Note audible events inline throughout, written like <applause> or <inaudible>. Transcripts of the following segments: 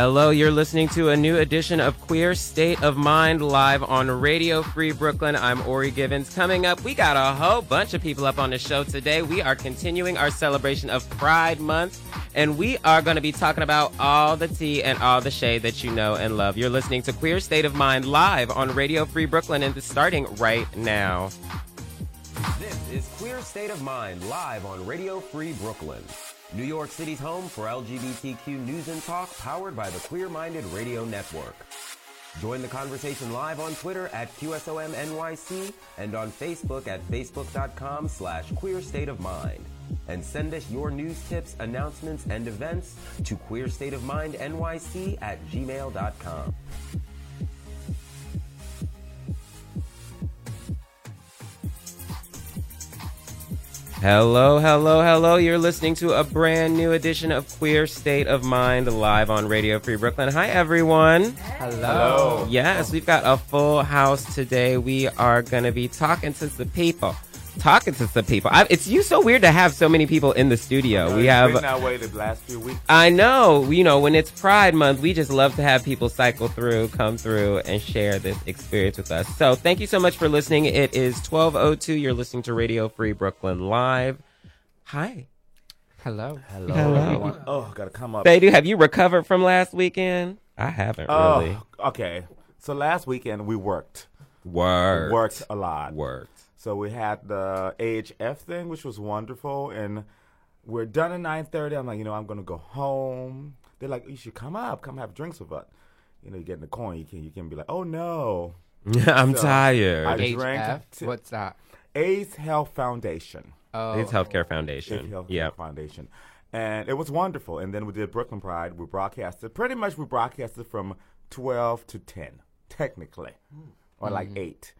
Hello, you're listening to a new edition of Queer State of Mind live on Radio Free Brooklyn. I'm Ori Givens. Coming up, we got a whole bunch of people up on the show today. We are continuing our celebration of Pride Month, and we are going to be talking about all the tea and all the shade that you know and love. You're listening to Queer State of Mind live on Radio Free Brooklyn, and it's starting right now. This is Queer State of Mind live on Radio Free Brooklyn. New York City's home for LGBTQ news and talk powered by the Queer Minded Radio Network. Join the conversation live on Twitter at QSOMNYC and on Facebook at facebook.com slash queer state of mind. And send us your news tips, announcements, and events to queerstateofmindnyc at gmail.com. Hello, hello, hello. You're listening to a brand new edition of Queer State of Mind live on Radio Free Brooklyn. Hi, everyone. Hello. Yes, we've got a full house today. We are going to be talking to the people. Talking to some people. I, it's you so weird to have so many people in the studio. we have. been that way the last few weeks. I know. You know, when it's Pride Month, we just love to have people cycle through, come through, and share this experience with us. So thank you so much for listening. It is 1202. You're listening to Radio Free Brooklyn Live. Hi. Hello. Hello. Hello. Oh, gotta come up. Beidou, have you recovered from last weekend? I haven't Oh, really. okay. So last weekend we worked. Worked. Worked a lot. Worked. So we had the AHF thing, which was wonderful, and we're done at nine thirty. I'm like, you know, I'm gonna go home. They're like, you should come up, come have drinks with us. You know, you get in the coin, you can you can be like, oh no, <laughs> I'm So, tired. I- HF. drank t- What's that? AIDS Health Foundation. Oh, it's Healthcare AIDS Foundation. Health Yeah. Foundation. And it was wonderful. And then we did Brooklyn Pride. We broadcasted pretty much we broadcasted from twelve to ten, technically. Or like mm. eight.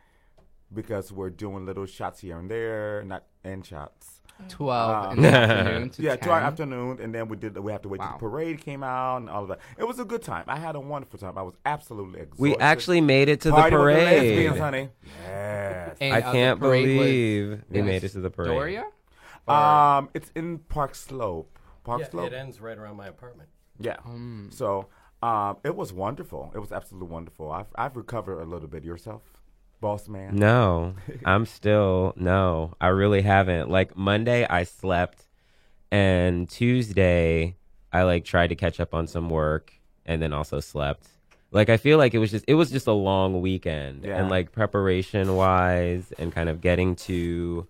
Because we're doing little shots here and there, not end shots. twelve Um, in the <laughs> afternoon to yeah, 10. to our afternoon, and then we did. We have to wait till Wow. the parade came out and all of that. It was a good time. I had a wonderful time. I was absolutely exhausted. We actually made it to Party the with the parade. lesbians, honey. Yes. And, I the can't parade was believe we in made it to the parade. Astoria? Or- Um, it's in Park Slope. Park Yeah, Slope. it ends right around my apartment. Yeah. Hmm. So um, it was wonderful. It was absolutely wonderful. I've, I've recovered a little bit. Yourself, boss man? No, <laughs> I'm still no. I really haven't. Like Monday, I slept, and Tuesday, I like tried to catch up on some work, and then also slept. Like I feel like it was just it was just a long weekend, Yeah. and like preparation wise, and kind of getting to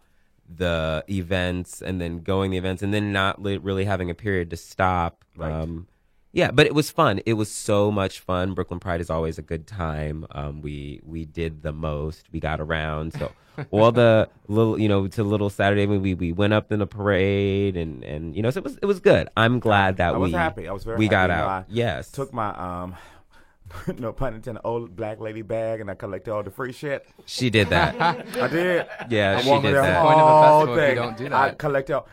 the events, and then going the events, and then not li- really having a period to stop. Right. Um, yeah, but it was fun. It was so much fun. Brooklyn Pride is always a good time. Um, we we did the most. We got around. So all the <laughs> little, you know, to Little Saturday, we we went up in the parade, and and you know, so it was it was good. I'm glad that I we was happy. I was very we got happy. You out. I yes, Took my um, <laughs> no pun intended, old black lady bag, and I collected all the free shit. she did that. <laughs> I did. Yeah, I she walked did that. Point of a all festival you don't do I collected. all-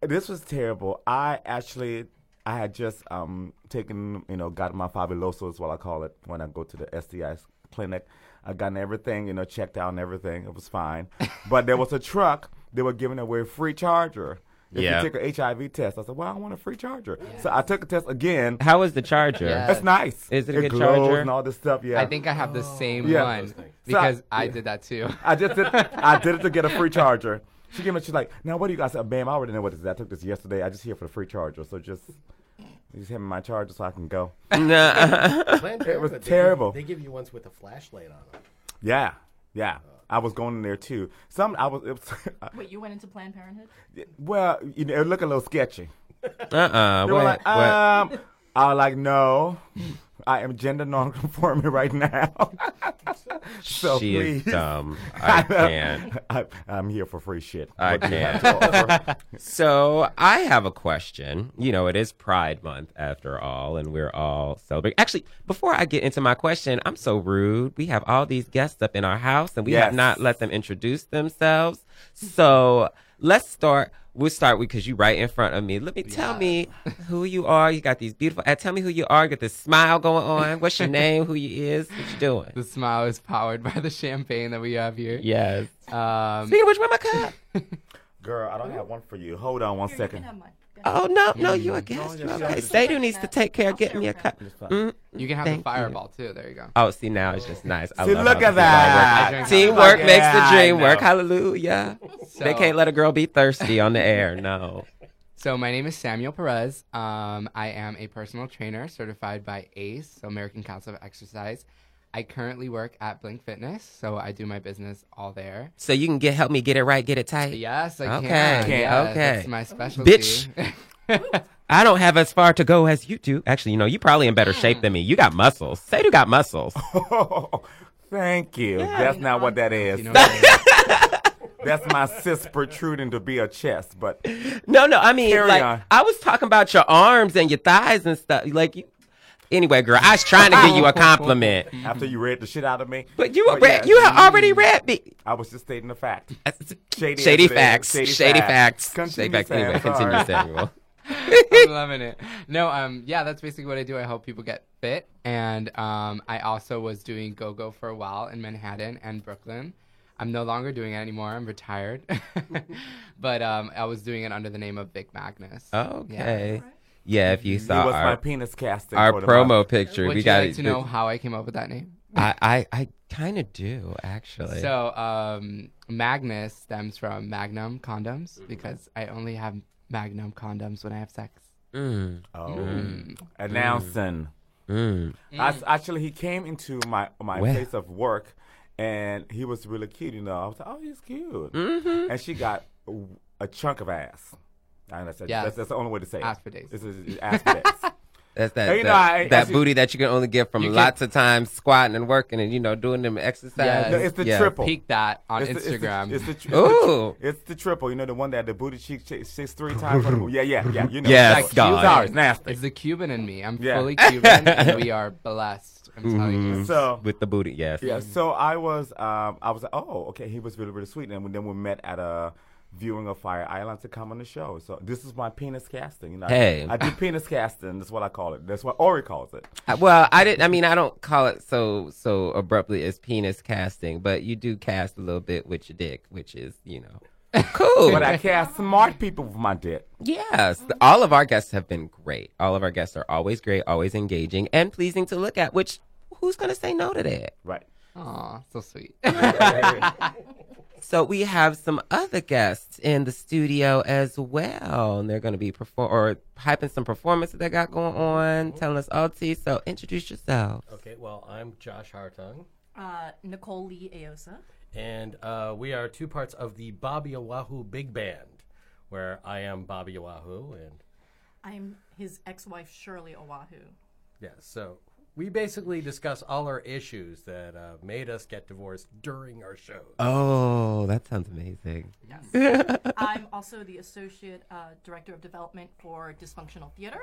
This was terrible. I actually, I had just um taken, you know, got my fabuloso is what I call it when I go to the STI clinic. I gotten everything, you know, checked out and everything. It was fine, <laughs> but there was a truck. They were giving away a free charger. If Yeah. you take an HIV test, I said, "Well, I want a free charger." So I took a test again. How was the charger? Yeah. It's nice. Is it a good glows charger? and all this stuff? Yeah. I think I have the same Yeah. one So, because I yeah. did that too. I just did. I did it to get a free <laughs> charger. She gave me. She's like, "Now what do you guys?" I said, "Bam, I already know what this is. I took this yesterday. I just here for the free charger. So just, just hand me my charger so I can go." <laughs> Nah. Planned It was Parenthood, they give- terrible. They give you ones with a flashlight on them. Yeah, yeah. I was going in there too. Some I was. It was <laughs> Wait, you went into Planned Parenthood? well, you know, it looked a little sketchy. uh-uh. They What, were like, um, I was like, no, I am gender non-conforming <laughs> right now. <laughs> so she please. is dumb. <laughs> I can't. I, I'm here for free shit. I What do you have can't. So I have a question. You know, it is Pride Month after all, and we're all celebrating. Actually, before I get into my question, I'm so rude. We have all these guests up in our house, and we have not let them introduce themselves. So let's start. We'll start with because you right in front of me. Let me tell me who you are. You got these beautiful. Uh, tell me who you are. You got this smile going on. What's your <laughs> name? Who you is? What you doing? The smile is powered by the champagne that we have here. Yes. Um, Speaking of which, where my cup? <laughs> Girl, I don't have one for you. Hold on one Here, second. You can have mine. Go Oh no, no, you're a guest. You yeah, okay? yeah. Sadie needs to take care of I'll getting me a cup. Mm. You can have Thank the you. fireball too. There you go. Oh, see now it's just nice. I See, love look at that. Teamwork Look makes at the dream work. know. Hallelujah. they can't let a girl be thirsty on the air. No. So my name is Samuel Perez. Um, I am a personal trainer certified by ACE, so American Council of Exercise. I currently work at Blink Fitness, so I do my business all there. So you can get help me get it right, get it tight. Yes, I Okay, can. okay, Yes, okay. That's my specialty. Bitch. <laughs> I don't have as far to go as you do. Actually, you know, you probably in better shape than me. You got muscles. Sadie got muscles. <laughs> Thank you. That's not what that is. you know what I? <laughs> That's my cyst protruding to be a chest. But No, no, I mean, Carry like, on. I was talking about your arms and your thighs and stuff. Like, you. Anyway, girl, I was trying to give you a compliment, after you read the shit out of me, but you But yeah. you had already read me. I was just stating the fact. Shady, <laughs> Shady as it is. facts. Shady Shady, facts. facts. Shady facts. Anyway, continue. Samuel. <laughs> I'm loving it. No, um, yeah, that's basically what I do. I help people get fit, and um, I also was doing go-go for a while in Manhattan and Brooklyn. I'm no longer doing it anymore. I'm retired, <laughs> but um, I was doing it under the name of Vic Magnus. Okay. Yeah, if you He saw was my our, penis casting. our for the promo picture, Would we you got like to know how I came up with that name? I, I, I kind of do actually. So, um, Magnus stems from Magnum condoms because I only have Magnum condoms when I have sex. Mm, Oh, Mm. announcing. mm. I s actually, he came into my my Where? place of work, and he was really cute. You know, I was like, "Oh, he's cute," Mm-hmm. and she got a, a chunk of ass. And I said, Yes. that's, that's the only way to say Ass it. for days. This is ass for days. <laughs> That's that, Hey, you that, know, I- that as you- booty that you can only get from You can- lots of times squatting and working and you know doing them exercises. No, it's the Yeah. triple. Peek that on It's the- it's the- Instagram. It's the, it's the, Ooh. it's the triple. You know the one that the booty cheek ch- shakes three times. <laughs> yeah, yeah, yeah. You know. Yes, Like, God. Sorry, it's nasty. It's the Cuban in me. I'm Yeah. fully <laughs> Cuban, and we are blessed. I'm Mm-hmm. you. So with the booty, yes. yeah, so I was um I was like, oh, okay, he was really really sweet, and then we met at a viewing of Fire Island to come on the show. So this is my penis casting. You know, I- Hey. I, do penis casting. That's what I call it. That's what Ori calls it. Well, I didn't. I mean, I don't call it so so abruptly as penis casting, but you do cast a little bit with your dick, which is you know <laughs> cool. But I cast smart people with my dick. Yes, all of our guests have been great. All of our guests are always great, always engaging and pleasing to look at. Which who's gonna say no to that? Right. Aw, so sweet. <laughs> <laughs> So we have some other guests in the studio as well, and they're going to be perform or hyping some performances they got going on, telling us all tea. So introduce yourself. Okay, well, I'm Josh Hartung, Uh, Nicole Lee Aosa. and uh, we are two parts of the Bobby Oahu Big Band, where I am Bobby Oahu, and I'm his ex-wife Shirley Oahu. yeah, so we basically discuss all our issues that uh, made us get divorced during our shows. Oh, that sounds amazing. Yes. <laughs> I'm also the associate uh, director of development for Dysfunctional Theater.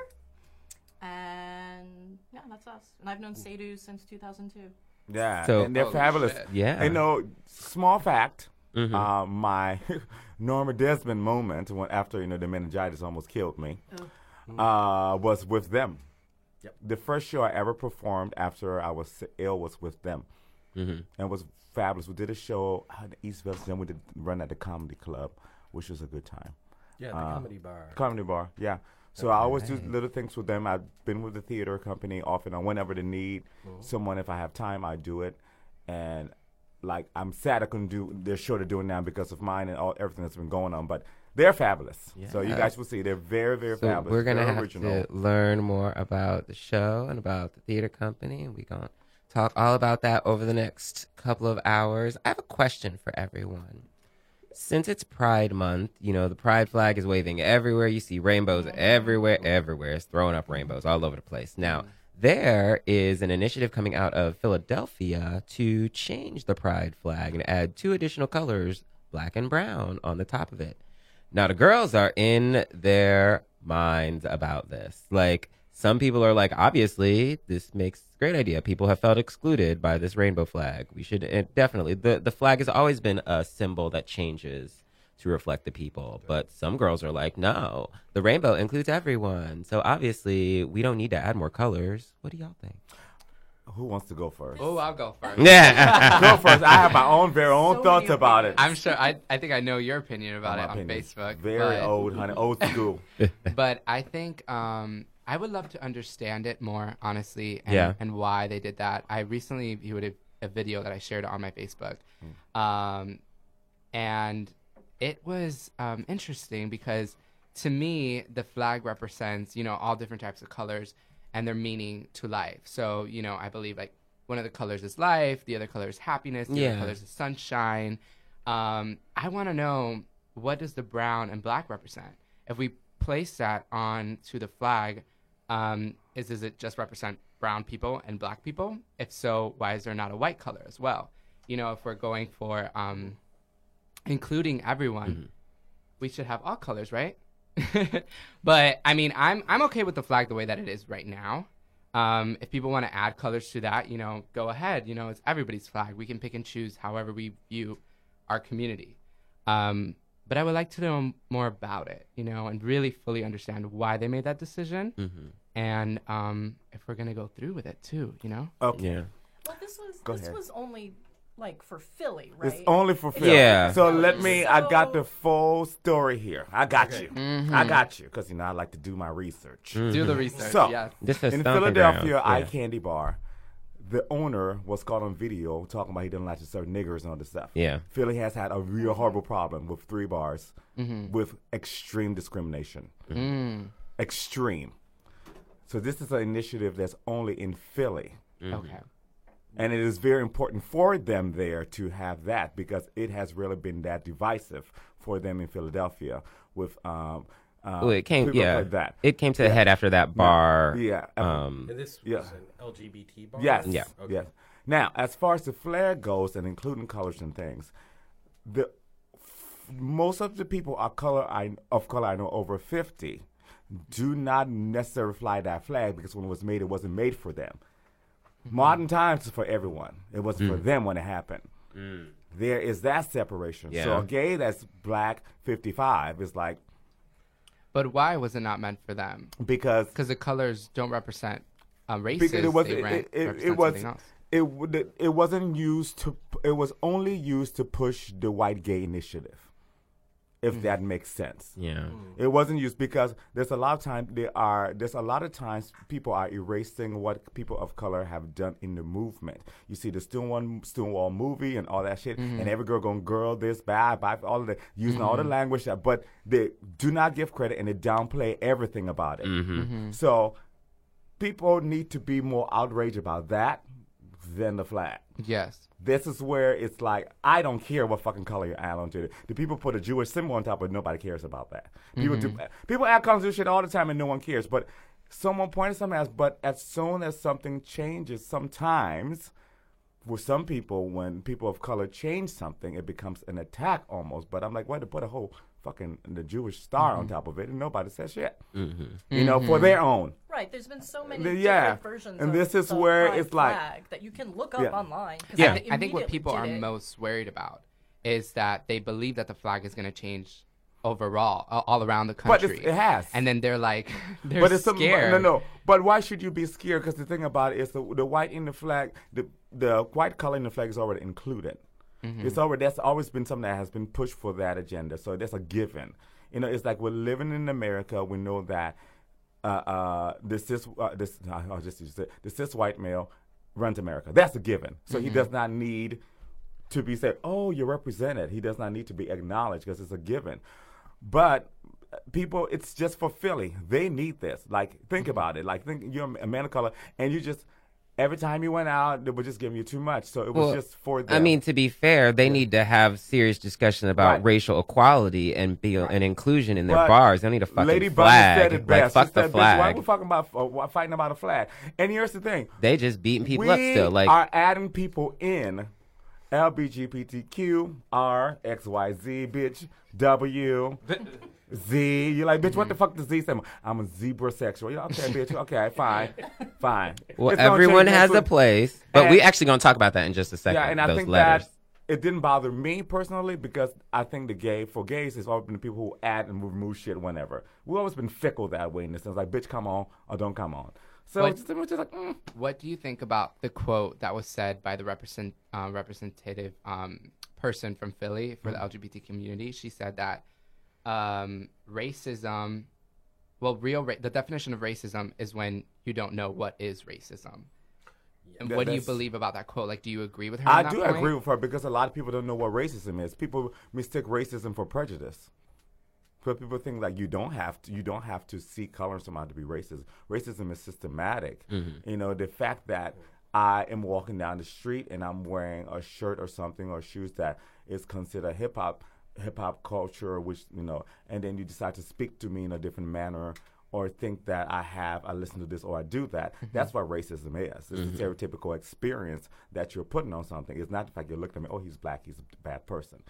And yeah, that's us. And I've known Sadhu since 2002. Yeah, So- and they're Oh, fabulous. shit. Yeah. You know, small fact. Mhm. Uh, my <laughs> Norma Desmond moment when after you know the meningitis almost killed me uh, was with them. Yep. The first show I ever performed after I was ill was with them, Mhm. and it was fabulous. We did a show in East Village, then we did run at the comedy club, which was a good time. Yeah, the Uh, comedy bar. Comedy bar, yeah. So I always do little things with them. I've been with the theater company off and on. Whenever they need someone, if I have time, I do it. And like I'm sad I couldn't do their show they're doing now because of mine and all everything that's been going on. But they're fabulous. So you guys will see they're very very So fabulous. we're gonna very have original. to learn more about the show and about the theater company, and we're gonna talk all about that over the next couple of hours. I have a question for everyone. Since it's Pride Month, you know the Pride flag is waving everywhere. You see rainbows everywhere, everywhere. It's throwing up rainbows all over the place. Now there is an initiative coming out of Philadelphia to change the Pride flag and add two additional colors, black and brown, on the top of it. Now the girls are in their minds about this. Like some people are like, obviously, this makes great idea. People have felt excluded by this rainbow flag. We should uh, definitely the the flag has always been a symbol that changes to reflect the people. But some girls are like, no, the rainbow includes everyone. So obviously, we don't need to add more colors. What do y'all think? Who wants to go first? Oh, I'll go first. <laughs> Yeah. <laughs> Go first. I have my own very own So thoughts about it. I'm sure. I I think I know your opinion about My it on opinion. Facebook. Very but- old, honey. Old school. <laughs> but I think um, I would love to understand it more, honestly, and, Yeah. and why they did that. I recently viewed a, a video that I shared on my Facebook, Hmm. um, and it was um, interesting because to me, the flag represents, you know, all different types of colors and their meaning to life. So, you know, I believe like one of the colors is life, the other color is happiness, the Yeah. other color is sunshine. Um, I want to know what does the brown and black represent? If we place that on to the flag, um, is does it just represent brown people and black people? If so, why is there not a white color as well? You know, if we're going for um, including everyone, we should have all colors, right? <laughs> but I mean, I'm I'm okay with the flag the way that it is right now. Um, if people want to add colors to that, you know, go ahead. You know, it's everybody's flag. We can pick and choose however we view our community. Um, but I would like to know more about it, you know, and really fully understand why they made that decision, and um, if we're gonna go through with it too, you know. Okay. yeah. Well, this was Go this ahead. was only like for Philly, right? It's only for Philly. Yeah. So let me. I got the full story here. I got you. Mm-hmm. I got you because you know I like to do my research. Mm-hmm. Do the research. So yes. This is in Philadelphia, grounds. ICandy Bar, the owner was caught on video talking about he didn't like to serve niggers and all this stuff. Yeah. Philly has had a real horrible problem with three bars mm-hmm. with extreme discrimination. Mm. Extreme. So this is an initiative that's only in Philly. Okay. And it is very important for them there to have that because it has really been that divisive for them in Philadelphia with um, uh, Well, it came. Yeah. like that. It came to the head after that bar. Yeah. Um. And this Yeah. was an LGBT bar? Yes. Yeah. Okay. Yes. Now, as far as the flag goes, and including colors and things, the f- most of the people are color I, of color I know over fifty do not necessarily fly that flag because when it was made, it wasn't made for them. Modern times is for everyone. It wasn't for them when it happened. There is that separation. So a gay that's black fifty five is like But why was it not meant for them? because Because the colors don't represent um, races. because it was they it, re- it, it, represent it was it it wasn't used to it was only used to push the white gay initiative if mm. that makes sense. Yeah. Mm. it wasn't used because there's a lot of time there are there's a lot of times people are erasing what people of color have done in the movement. You see the stonewall stonewall movie and all that shit and mm-hmm. every girl going girl this bad bad all of that using all the mm-hmm. language that but they do not give credit and they downplay everything about it. Mm-hmm. So people need to be more outraged about that than the flag. Yes. This is where it's like I don't care what fucking color you add onto it. The people put a Jewish symbol on top, but nobody cares about that. People do mm-hmm. people add colors to shit all the time and no one cares. But someone pointed something else. But as soon as something changes, sometimes with some people, when people of color change something, it becomes an attack almost. But I'm like, why to put a whole fucking the Jewish star on mm-hmm. top of it and nobody says shit. Mm-hmm. You know, for mm-hmm. their own. Right, there's been so many The- different yeah, versions and of this is the where it's like- that you can look up Yeah. online. 'cause Yeah. they I think what people are it. most worried about is that they believe that the flag is going to change overall, all, all around the country. it's, it has. And then they're like, <laughs> they're but it's some- scared. no, no. But why should you be scared? Because the thing about it is the, the white in the flag, the the white color in the flag is already included. Mm-hmm. It's already that's always been something that has been pushed for that agenda. So that's a given. You know, it's like we're living in America. We know that uh, uh, the cis uh, this I'll just use it. The cis white male runs America. That's a given. So Mm-hmm. he does not need to be said, "Oh, you're represented." He does not need to be acknowledged because it's a given. But uh, people, it's just for Philly. They need this. Like, think Mm-hmm. about it. Like, think you're a man of color, and you just every time you went out, they were just giving you too much. So it was Well, just for them. I mean, to be fair, they need to have serious discussion about Right. racial equality and be and inclusion in their But bars. They don't need a fucking Lady flag. Bunny said it like fuck she the said, "Bitch, Why flag. we fucking about uh, fighting about a flag? And here's the thing: They just beating people we up still. Like are adding people in LBGTQ, R, X, Y, Z, bitch, W, <laughs> Z. You're like, bitch, what the fuck does Z stand for? I'm a zebra sexual. Yeah, okay, bitch. Okay, <laughs> fine, fine. well, It's everyone has a place, but we And- actually gonna talk about that in just a second. Yeah, and I those think letters. that it didn't bother me personally because I think the gay for gays it's always been the people who add and remove shit whenever. We've always been fickle that way in the sense like bitch come on or don't come on. So But- it's just, it just like, mm. What do you think about the quote that was said by the represent uh, representative um, person from Philly for the LGBT community? She said that um, racism, well, real ra- the definition of racism is when you don't know what is racism. And That- what do you believe about that quote? Like, do you agree with her? I that do point? agree with her because a lot of people don't know what racism is. People mistake racism for prejudice. But people think like you don't have to you don't have to see color in somebody to be racist. Racism is systematic. You know, the fact that I am walking down the street and I'm wearing a shirt or something or shoes that is considered hip hop hip hop culture, which you know, and then you decide to speak to me in a different manner or think that I have, I listen to this or I do that. Mm-hmm. That's what racism is. It's a mm-hmm. stereotypical experience that you're putting on something. It's not the fact you're looking at me, oh, he's black, he's a bad person.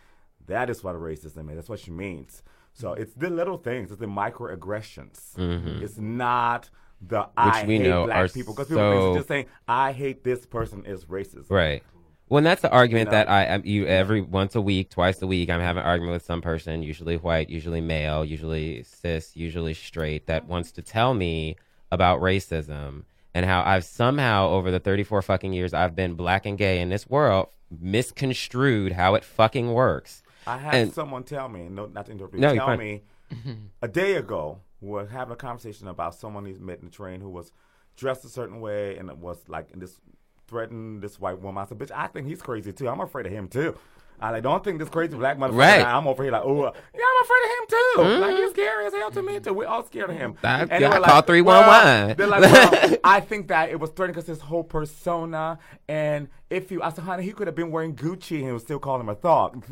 That is what racism is. That's what she means. So mm-hmm. it's the little things. It's the microaggressions. It's not the I we hate know black are people because people so- basically just saying I hate this person is racist. Right. Well, and that's the argument You know? that I, I you every once a week, twice a week, I'm having an argument with some person, usually white, usually male, usually cis, usually straight, that mm-hmm. wants to tell me about racism and how I've somehow over the 34 fucking years I've been black and gay in this world misconstrued how it fucking works. I had And- someone tell me, no, not to interrupt you, No, you're tell fine. me <laughs> a day ago, we were having a conversation about someone he's met in the train who was dressed a certain way and it was like in this threatened this white woman. I said, bitch, I think he's crazy too. I'm afraid of him too. I like, don't think this crazy black motherfucker. Right. I'm over here like, oh, uh, yeah, I'm afraid of him too. Like, he's scary as hell to me too. We're all scared of him. I- And they I were call like, 311. well, They're like, well, <laughs> I think that it was threatening because his whole persona. And if you, I said, honey, he could have been wearing Gucci and he was still calling him a thug.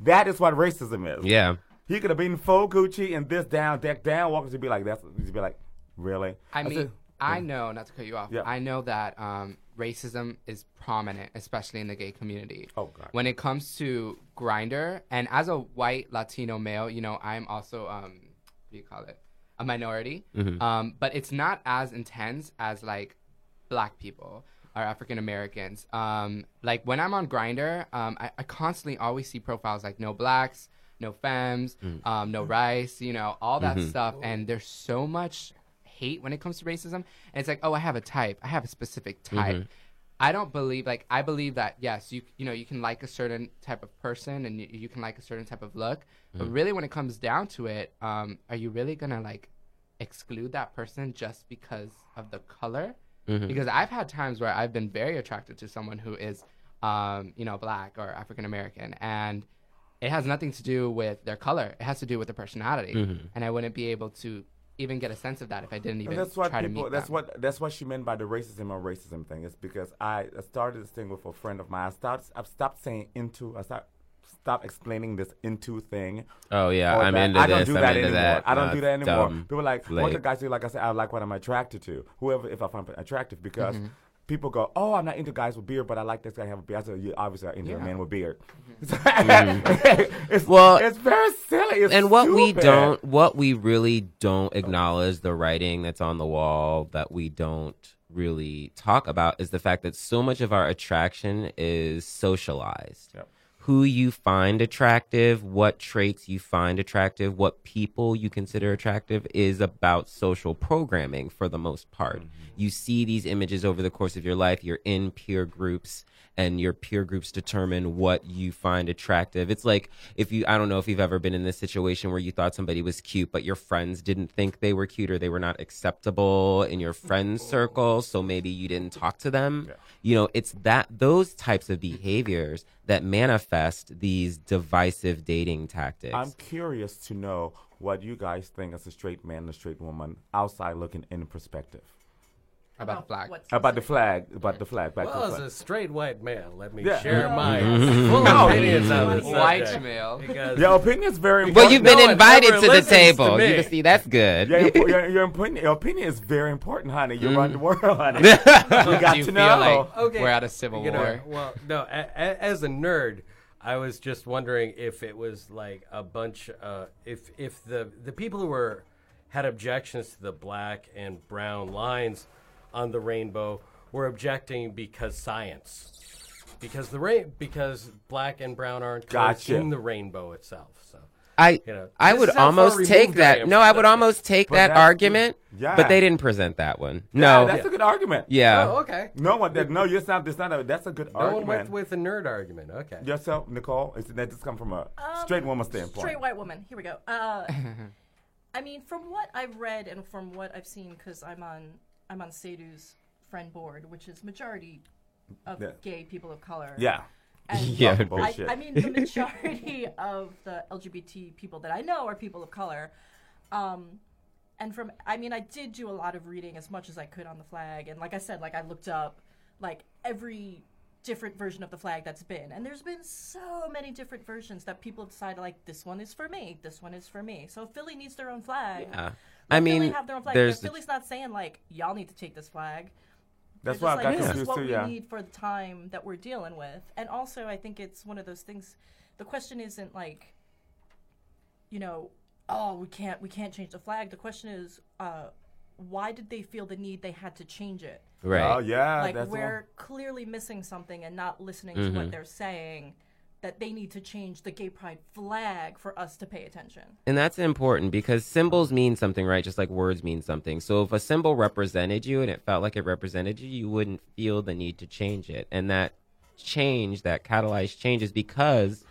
That is what racism is. Yeah. He could have been full Gucci and this down, deck down, walking to be like, that's, to be like, really? I mean, said, I know, not to cut you off, Yeah. I know that um, racism is prominent, especially in the gay community. Oh, God. When it comes to Grindr, and as a white Latino male, you know, I'm also, um, what do you call it? A minority. Um, but it's not as intense as like black people or African Americans. Um, like when I'm on Grindr, um, I, I constantly always see profiles like no blacks, no femmes, um, no rice, you know, all that stuff. And there's so much hate when it comes to racism. And it's like, oh, I have a type. I have a specific type. I don't believe like I believe that yes, you you know you can like a certain type of person and you, you can like a certain type of look, but really when it comes down to it, um, are you really gonna like exclude that person just because of the color? Because I've had times where I've been very attracted to someone who is, um, you know, black or African American, and it has nothing to do with their color. It has to do with their personality, and I wouldn't be able to even get a sense of that if I didn't even And that's what try to people. meet That's them. what that's what she meant by the racism or racism thing. Is because I I started this thing with a friend of mine. I stopped. I've stopped saying into. I start stop explaining this into thing. Oh yeah, or I'm that. into I don't this. do I'm that anymore. that. I don't No, do that anymore. dumb. People are like It's what the guys do. Like I said, I like what I'm attracted to. Whoever, if I find attractive, because. Mm-hmm. People go, oh, I'm not into guys with beard, but I like this guy have a beard. I said, you obviously are into a man with beard. Mm-hmm. <laughs> it's, Well, it's very silly. It's and what we don't what we really don't acknowledge the writing that's on the wall that we don't really talk about is the fact that so much of our attraction is socialized Yep. Who you find attractive what traits you find attractive what people you consider attractive is about social programming for the most part mm-hmm. you see these images over the course of your life you're in peer groups and your peer groups determine what you find attractive. It's like if you, I don't know if you've ever been in this situation where you thought somebody was cute, but your friends didn't think they were cute or they were not acceptable in your friends oh. circle. So maybe you didn't talk to them. You know, it's that, those types of behaviors that manifest these divisive dating tactics. I'm curious to know what you guys think as a straight man and a straight woman outside looking in perspective. About the flag. what's About the specific. flag, about the flag, back Well, to as the flag. a straight white man, let me Yeah. share Yeah. my <laughs> full No. opinions on this White subject. male. Because Your opinion is very important. well, you've been No invited to the listens to table. you can see that's good. Yeah, your, your, your, <laughs> opinion, your opinion is very important, honey. You run the world, honey. Mm. <laughs> you got Do you to feel know. like Okay. we're at a civil you know, war? well, no. A, a, as a nerd, I was just wondering if it was like a bunch. Uh, if if the the people who were had objections to the black and brown lines on the rainbow were objecting because science, because the rain because black and brown aren't colors Gotcha. in the rainbow itself. So I You know, I would is how far almost take that. No, I would almost take that that's- argument. yeah. But they didn't present that one. Yeah, No. that's a good argument. Yeah. Oh, okay. No one that no, you're not. That's not a. That's a good No one argument. went with a nerd argument. Okay. Yourself, Nicole, is that just come from a straight woman standpoint? Um, Straight white woman. Here we go. Uh, <laughs> I mean, from what I've read and from what I've seen, because I'm on I'm on Sedu's friend board, which is majority of Yeah. gay people of color. Yeah. And <laughs> Yeah. <laughs> Fucking I. I mean, the majority <laughs> of the LGBT people that I know are people of color. Um, and from, I mean, I did do a lot of reading as much as I could on the flag. And like I said, like I looked up like every different version of the flag that's been. And there's been so many different versions that people have decided like this one is for me, this one is for me. So Philly needs their own flag. Yeah. Let I Philly mean, have their own flag. there's But Philly's not saying like y'all need to take this flag. That's They're why I just got like, this is what too. we need for the time that we're dealing with. And also, I think it's one of those things. The question isn't like, you know, oh, we can't we can't change the flag. The question is, uh, why did they feel the need they had to change it? right. Oh yeah. like that's we're clearly missing something and not listening to Mm-hmm. what they're saying. That they need to change the gay pride flag for us to pay attention. And that's important because symbols mean something, right? Just like words mean something. So if a symbol represented you and it felt like it represented you, you wouldn't feel the need to change it. And that change, that catalyzed change, is because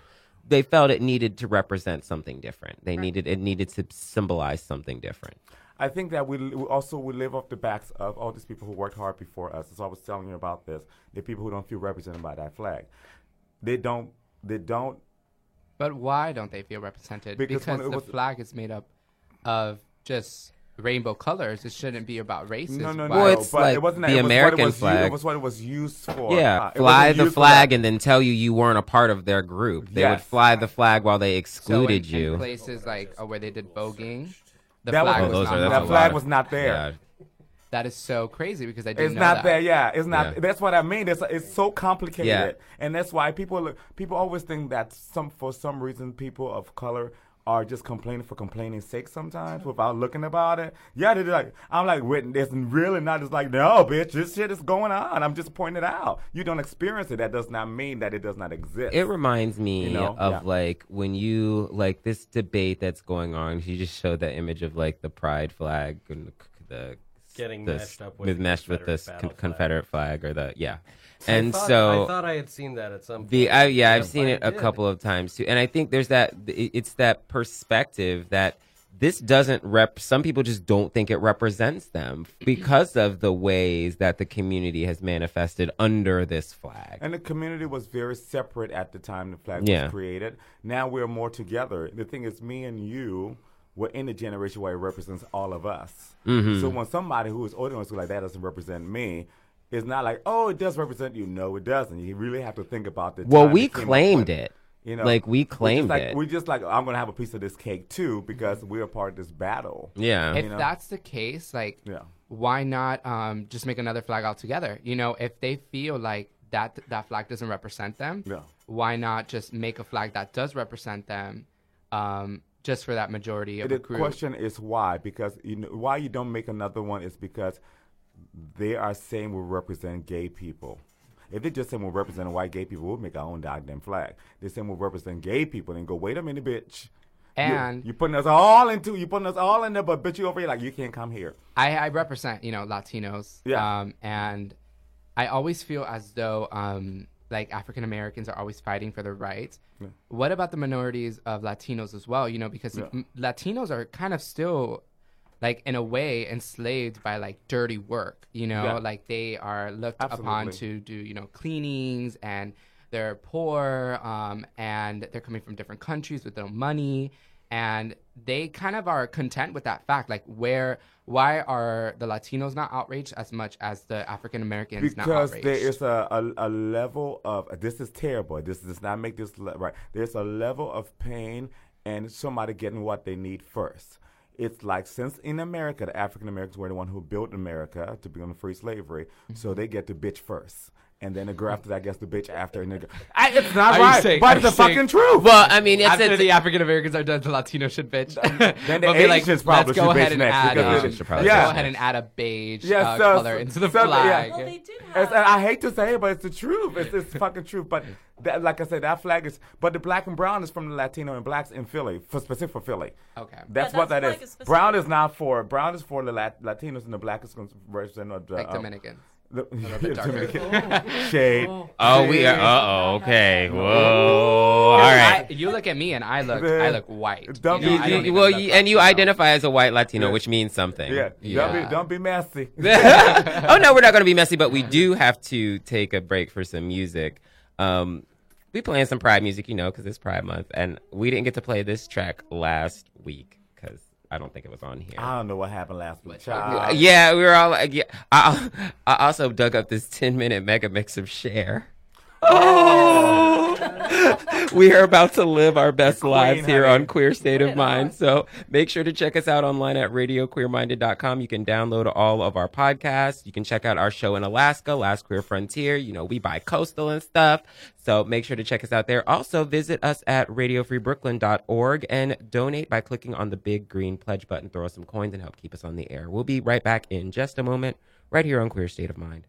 they felt it needed to represent something different. They needed it needed to symbolize something different. I think that we, we also we live off the backs of all these people who worked hard before us. So I was telling you about this. The people who don't feel represented by that flag. They don't. They don't. But why don't they feel represented? Because Because, the was- flag is made up of just rainbow colors. It shouldn't be about races. No, no, no. Well, it's but like it wasn't that. the it was American what it was u- flag. it was what it was used for. Yeah, Uh, fly the flag and then tell you you weren't a part of their group. They would fly the flag while they so in, excluded in you. places like uh, where they did voguing, the That was- flag Oh, was, those not are- that's that flag was not there. Yeah. That is so crazy because I didn't It's know not that. there. Yeah, it's not. Yeah. That's what I mean. It's it's so complicated, Yeah. and that's why people people always think that some for some reason people of color are just complaining for complaining's sake sometimes without looking about it. Yeah, they're like, I'm like, wait, it's really not just like, no, bitch, this shit is going on. I'm just pointing it out. You don't experience it. That does not mean that it does not exist. It reminds me You know? of Yeah. like when you like this debate that's going on. You just showed that image of like the pride flag and the, the Getting this, meshed up with with the meshed with Confederate this con- flag. Confederate flag or the yeah. I And thought- so I thought I had seen that at some point. the I, yeah, I've seen it a did. couple of times too, and I think there's that it's that perspective that this doesn't rep. Some people just don't think it represents them because of the ways that the community has manifested under this flag. And the community was very separate at the time the flag Yeah. was created. Now we're more together. The thing is, me and you were in the generation where it represents all of us. Mm-hmm. So when somebody who is older than us like that doesn't represent me, it's not like, oh, it does represent you. No, it doesn't. You really have to think about the. well, time we it claimed it. You know, like we we just claimed like, it. We just like I'm gonna have a piece of this cake too because we're part of this battle. yeah. If you know? that's the case, like, Yeah. why not um, just make another flag altogether? You know, if they feel like that that flag doesn't represent them, Yeah. why not just make a flag that does represent them, um, just for that majority of the crew. the question is why? Because you know why you don't make another one is because they are saying we represent gay people. If they just say we represent white gay people, we'll make our own goddamn flag. They say we represent gay people and go, wait a minute, bitch. And- you, putting us all into you're putting us all in there, but bitch, you over here like you can't come here. I, I represent, you know, Latinos. Yeah. Um, and I always feel as though um, like African Americans are always fighting for their rights. What about the minorities of Latinos as well? You know, because Yeah. Latinos are kind of still like in a way enslaved by like dirty work. You know, Yeah. like they are looked upon to do you know cleanings and they're poor um, and they're coming from different countries with no money and they kind of are content with that fact like where why are the latinos not outraged as much as the african americans not because there is a, a, a level of this is terrible. This does not make this le- right. There's a level of pain and somebody getting what they need first. It's like since in America, the African Americans were the one who built America to be on free slavery, so mm-hmm. they get to bitch first. And then the girl after that gets the bitch after. And the girl. I, it's not Are you right, saying- but are it's the saying- fucking truth. Well, I mean, it's, After it's the African Americans are done, the Latino should bitch. Then the <laughs> We'll be like, Asians probably let's go should ahead bitch and next add, because um, it- should probably let's yeah. go ahead and add a beige Yes, uh, so- color into the so- yeah. flag. Well, they did It's, have. I hate to say it, but it's the truth. It's, it's fucking truth. But that, like I said, that flag is. But the black and brown is from the Latino and blacks in Philly, for specific for Philly. Okay. That's Yeah, what that's that like a is. specific- Brown is not for brown is for the Lat- Latinos and the black is version of the Like um, Dominicans. The- bit darker. Shade. oh, we are. Uh oh. Okay. Whoa. All right. I, you look at me and I look, The- I look white. Don't You know, be- I don't you- well, you, and you Latino. identify as a white Latino, Yeah. which means something. Yeah. Yeah. Don't be don't be messy. <laughs> oh no, we're not going to be messy, but we do <laughs> have to take a break for some music. Um, we playing some Pride music, you know, because it's Pride Month, and we didn't get to play this track last week because I don't think it was on here. I don't know what happened last week, child. yeah, we were all like, yeah. I, I also dug up this 10 minute mega mix of Cher. Oh, <laughs> we are about to live our best Queen, lives here honey. on Queer State of Mind. So make sure to check us out online at radioqueerminded.com. You can download all of our podcasts. You can check out our show in Alaska, Last Queer Frontier. You know, we buy coastal and stuff. So make sure to check us out there. Also, visit us at radiofreebrooklyn.org and donate by clicking on the big green pledge button. Throw us some coins and help keep us on the air. We'll be right back in just a moment, right here on Queer State of Mind.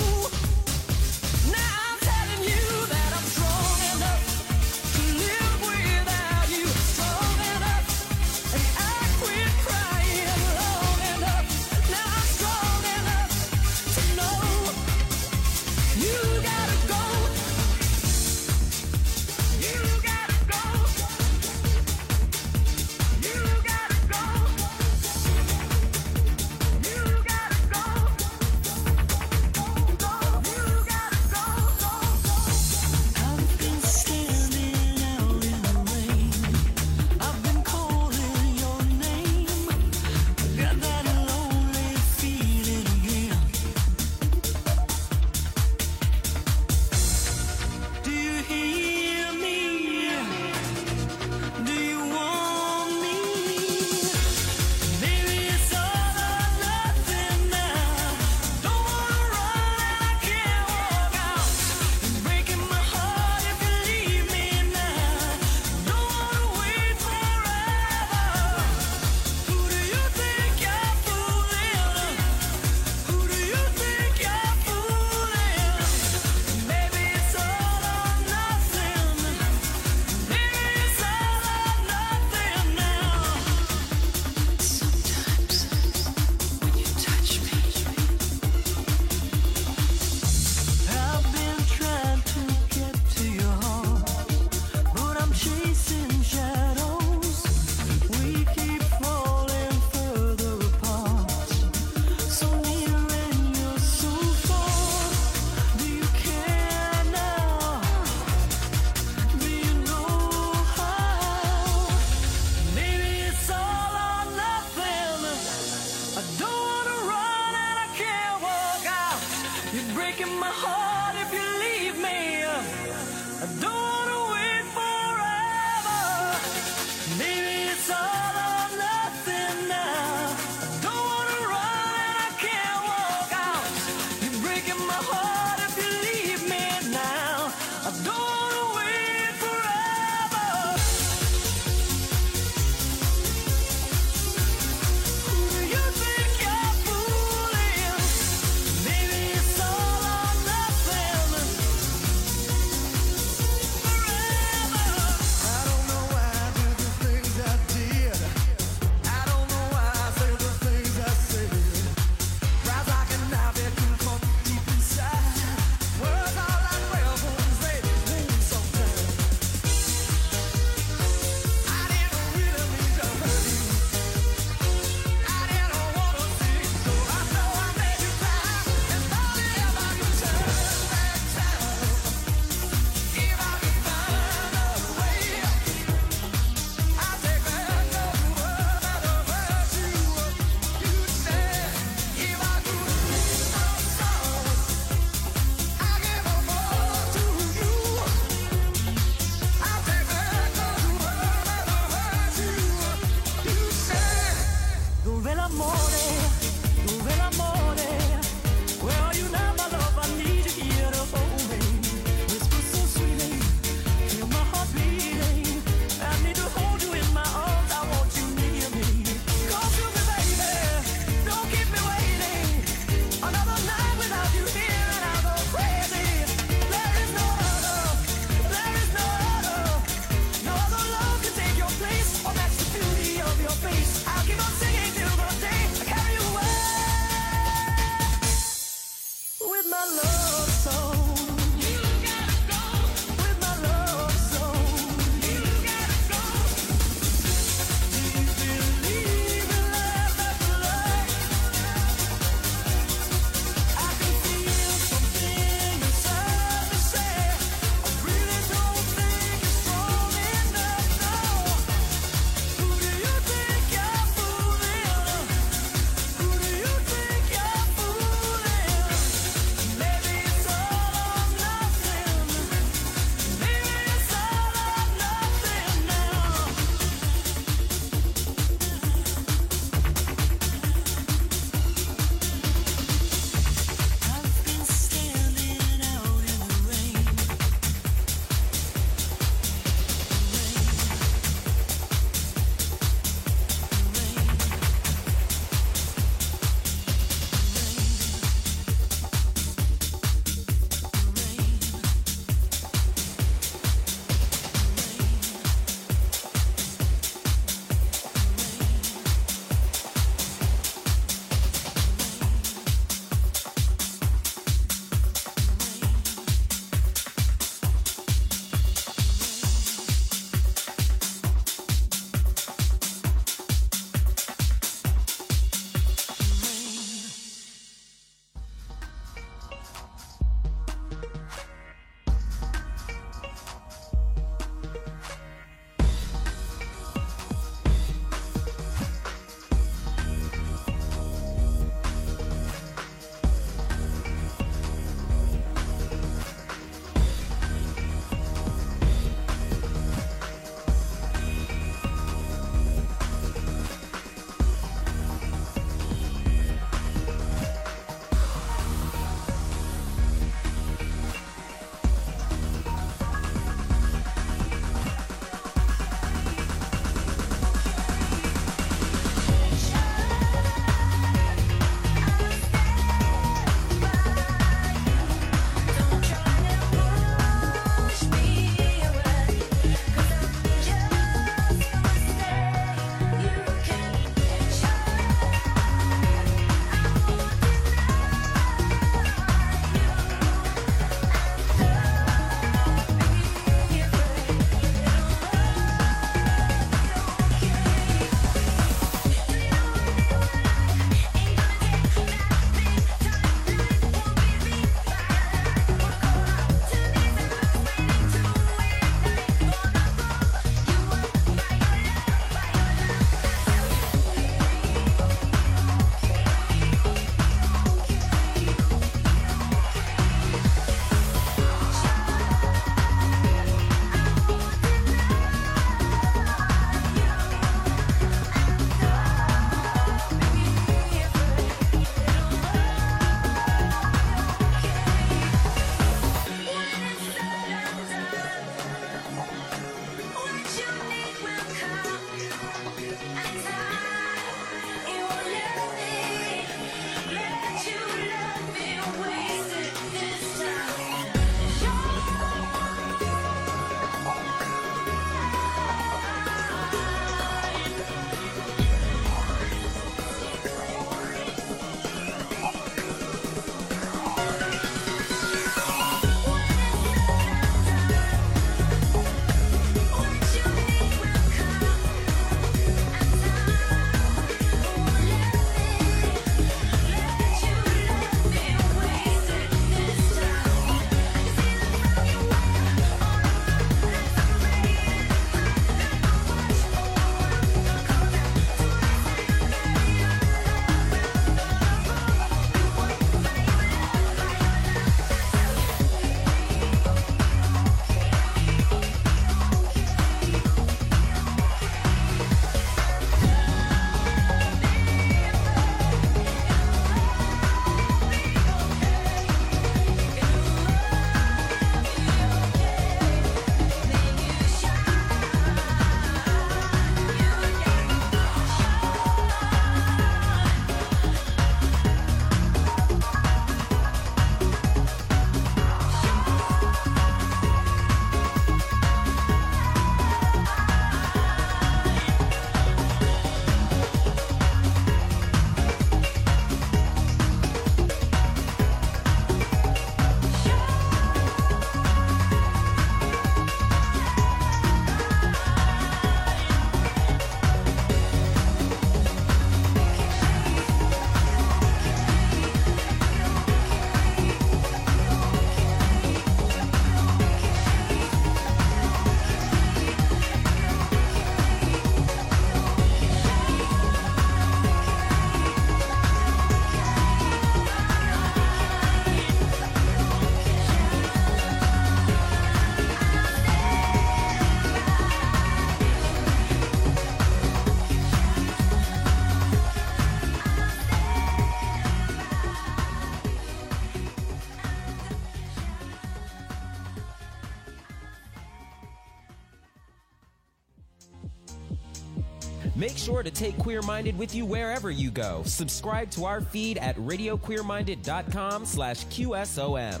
Sure to take Queer Minded with you wherever you go. Subscribe to our feed at radioqueerminded.com slash QSOM.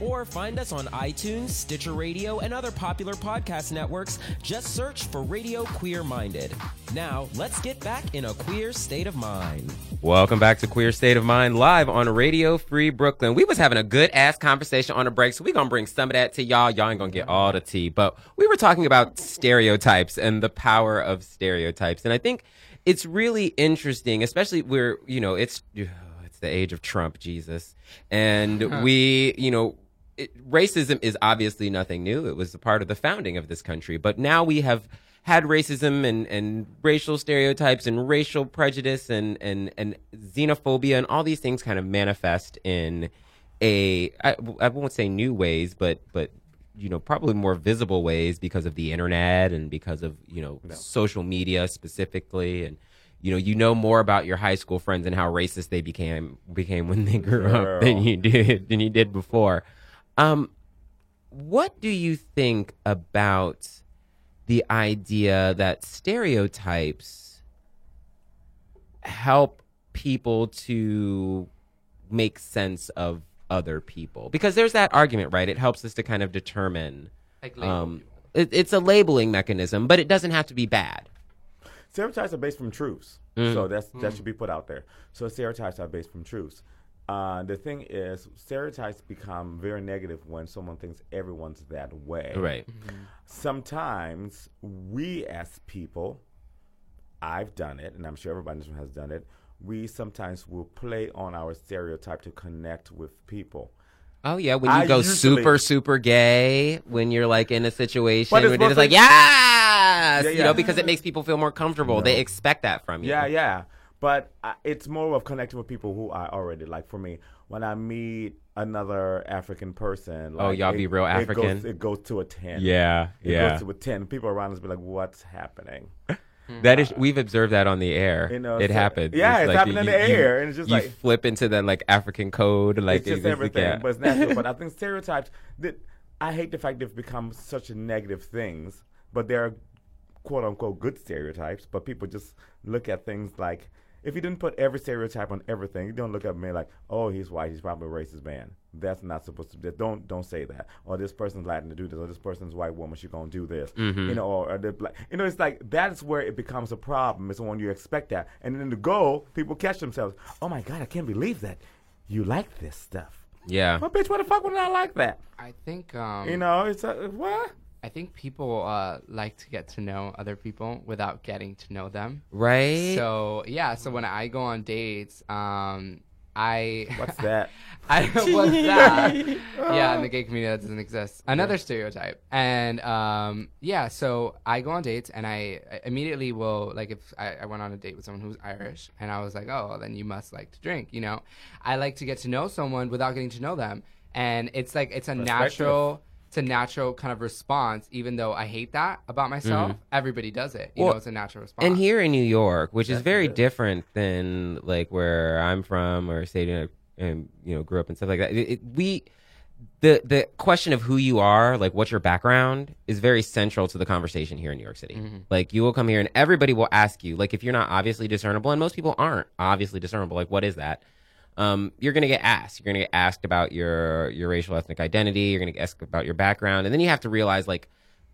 Or find us on iTunes, Stitcher Radio, and other popular podcast networks. Just search for Radio Queer Minded. Now, let's get back in a queer state of mind. Welcome back to Queer State of Mind live on Radio Free Brooklyn. We was having a good ass conversation on the break, so we gonna bring some of that to y'all. Y'all ain't gonna get all the tea, but we were talking about stereotypes and the power of stereotypes, and I think it's really interesting, especially where you know it's it's the age of Trump, Jesus, and <laughs> we you know. It, racism is obviously nothing new. It was a part of the founding of this country, but now we have had racism and, and racial stereotypes and racial prejudice and, and, and xenophobia and all these things kind of manifest in a I, I won't say new ways, but but you know probably more visible ways because of the internet and because of you know social media specifically and you know you know more about your high school friends and how racist they became became when they grew up than you did than you did before. Um, what do you think about the idea that stereotypes help people to make sense of other people? Because there's that argument right? It helps us to kind of determine Like um it, it's a labeling mechanism but it doesn't have to be bad Stereotypes are based from truths, mm. so that's that mm. should be put out there. So stereotypes are based from truths. Uh, the thing is, stereotypes become very negative when someone thinks everyone's that way. right mm-hmm. Sometimes we, as people, I've done it, and I'm sure everybody in this room has done it. We sometimes will play on our stereotype to connect with people. Oh yeah when you I go usually- super super gay when you're like in a situation it's where they're just mostly- like yes Yeah, you yeah. know because it makes people feel more comfortable they expect that from you Yeah, yeah. But uh, it's more of connecting with people who I already like. For me, when I meet another African person, like, Oh, y'all it- be real it goes- African? It goes, to a ten. yeah it goes to a ten. People around us be like, "What's happening?" Hmm. That is, we've observed that on the air. You know, it so- happens. yeah, it's like happening in the air, and it's just you like- flip into that like African code, like it's just it's like, everything, yeah. but it's natural. but I <laughs> think stereotypes. That I hate the fact they've become such negative things, but they're quote unquote good stereotypes. But people just look at things like if you didn't put every stereotype on everything, you don't look at me like, oh, he's white, he's probably a racist man. That's not supposed to. be. Don't don't say that. Or this person's Latin to do this. Or this person's white woman, she gonna do this. You know, or, or the black. You know, it's like that's where it becomes a problem. It's when you expect that, and then to go, people catch themselves. Oh my God, I can't believe that you like this stuff. yeah. Well, bitch, what the fuck would I like that? I think um, You know, it's a, what? I think people uh, like to get to know other people without getting to know them. Right. So yeah, so when I go on dates, um, I <laughs> What's that? I <laughs> what's that? <laughs> yeah, in the gay community that doesn't exist. Another stereotype. And um, yeah, so I go on dates and I I immediately will like if I, I went on a date with someone who's Irish and I was like, oh, then you must like to drink. You know, I like to get to know someone without getting to know them, and it's like it's a natural. It's a natural kind of response, even though I hate that about myself. Everybody does it. You Well, know, it's a natural response. and here in New York, which is very different than like where I'm from or say you know, and you know grew up and stuff like that. It, it- we the the question of who you are, like what's your background, is very central to the conversation here in New York City. Mm-hmm. Like you will come here and everybody will ask you, like if you're not obviously discernible, and most people aren't obviously discernible, like what is that? Um, you're gonna get asked. You're gonna get asked about your your racial ethnic identity. You're gonna get asked about your background, and then you have to realize like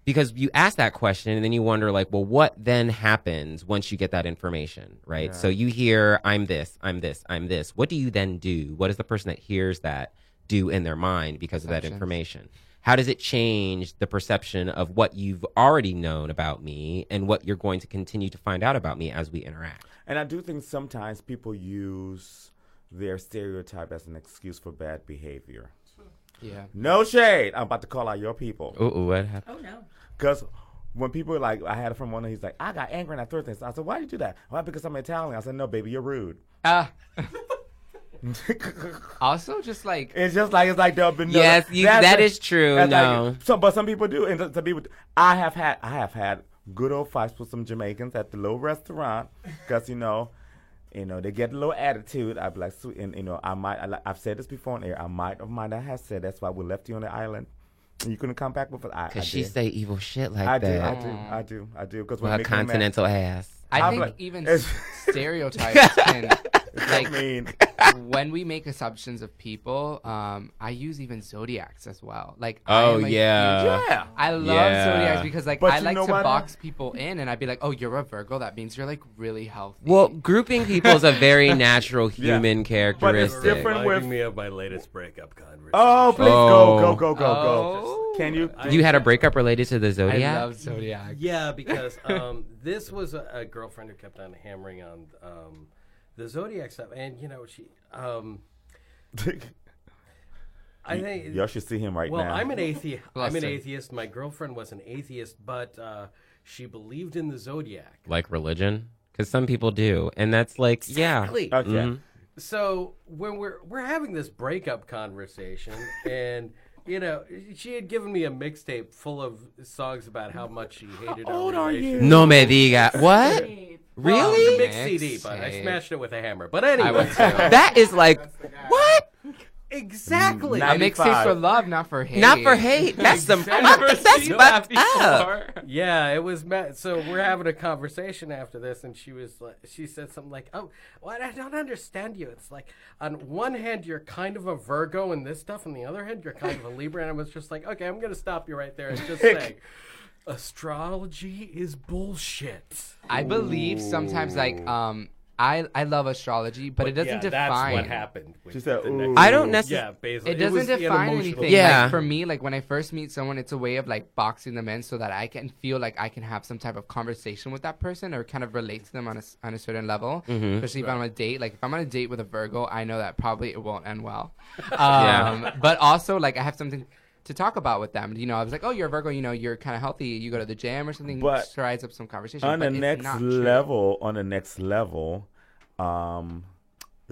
because you ask that question and then you wonder like well what then happens once you get that information right? So you hear i'm this i'm this i'm this. What do you then do? What does the person that hears that do in their mind because of that information? How does it change the perception of what you've already known about me and what you're going to continue to find out about me as we interact? And I do think sometimes people use their stereotype as an excuse for bad behavior. yeah. No shade. I'm about to call out your people. Ooh, what happened Oh no. Because when people like, I had it from one, of he's like, I got angry and I threw things. I said, why do you do that? Why? Because I'm Italian. I said, no, baby, you're rude. Uh, <laughs> also, just like It's just like it's like they'll be Yes, you- that's that it. is true, no. like- some, but some people do, and some people. I have had, I have had good old fights with some Jamaicans at the little restaurant because you know, you know they get a little attitude. I'd be like, sweet, and you know, I might. I, I've said this before on air. I might have might have said that's why we left you on the island. And you couldn't come back with it. I, I because she did. say evil shit like I do, that I do, I do, I do. Because with her continental ass I I'm think like- even <laughs> stereotypes can <laughs> <laughs> like I mean, when we make assumptions of people, um, I use even zodiacs as well. Like, Oh, I yeah. huge- yeah. I love Yeah. zodiacs because like But I like to what? box people in, and I'd be like, "Oh, you're a Virgo. That means you're like really healthy." Well, grouping people is a very <laughs> natural Yeah. human But it's different with- me of my latest breakup conversation. Oh, please Oh. go, go, go, go, Oh. go. Can you? You had a breakup related to the zodiac. I zodiac. love zodiacs. Yeah, because um, this was a, a girlfriend who kept on hammering on um, the zodiac stuff, and you know she. Um, <laughs> I think Y'all should see him right well, now. I'm an atheist. <laughs> I'm an atheist. My girlfriend was an atheist, but uh, she believed in the zodiac. like religion, because some people do, and that's like, yeah. Exactly. Okay. Mhm. So when we're we're having this breakup conversation, and you know, she had given me a mixtape full of songs about how much she hated our old are you? No me diga. What? Really? Well, it was a Really? mixed CD, but I smashed it with a hammer. But anyway. That is like what? Exactly. Not- A mixtape 95. for love, not for hate. Not for hate. That's some. Never That's seen that fucked up. Yeah, it was. Ma- so we're having a conversation after this, and she was like, she said something like, "Oh, well, I don't understand you. It's like on one hand you're kind of a Virgo and this stuff, on the other hand you're kind of a Libra." And I was just like, "Okay, I'm gonna stop you right there and just say." <laughs> Astrology is bullshit. I believe sometimes like um I I love astrology, but, it doesn't yeah, define. That's what happened. She said, the "Ooh." next- I don't necessarily. Yeah, basically, It doesn't was an define emotional- anything. Yeah. Like for me, like when I first meet someone, it's a way of like boxing them in so that I can feel like I can have some type of conversation with that person or kind of relate to them on a, s- on a certain level. Mm-hmm. Especially if I'm on a date. Like if I'm on a date with a Virgo, I know that probably it won't end well. <laughs> Um, Yeah. But also like I have something to talk about with them. You know, I was like, oh, you're a Virgo. You know, you're kind of healthy. You go to the gym or something. But strides up some conversation. on the next not true. level, on the next level, um,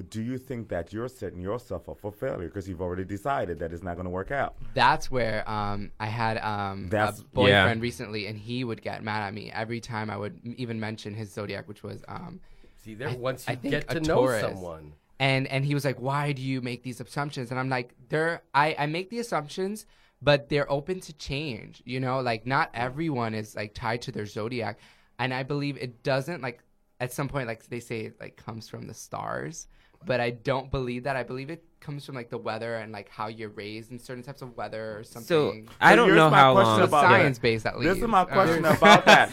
do you think that you're setting yourself up for failure because you've already decided that it's not going to work out? That's where um, I had um, That's- a boyfriend Yeah. recently, and he would get mad at me every time I would even mention his zodiac, which was um, See, there I- once I you think get to know Taurus. someone. and and he was like, "Why do you make these assumptions?" And I'm like, "They're I I make the assumptions, but they're open to change. You know, like not everyone is like tied to their zodiac, and I believe it doesn't like at some point like they say it like comes from the stars." But I don't believe that. I believe it comes from like the weather and like how you're raised in certain types of weather or something. So something. I don't here's know my how question long. about science that. based at least. This is my Uh, question about <laughs> that.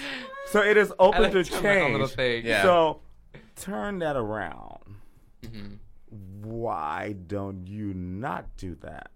So it is open like to to my own little change. thing. Yeah. So turn that around. Mm-hmm. Why don't you not do that?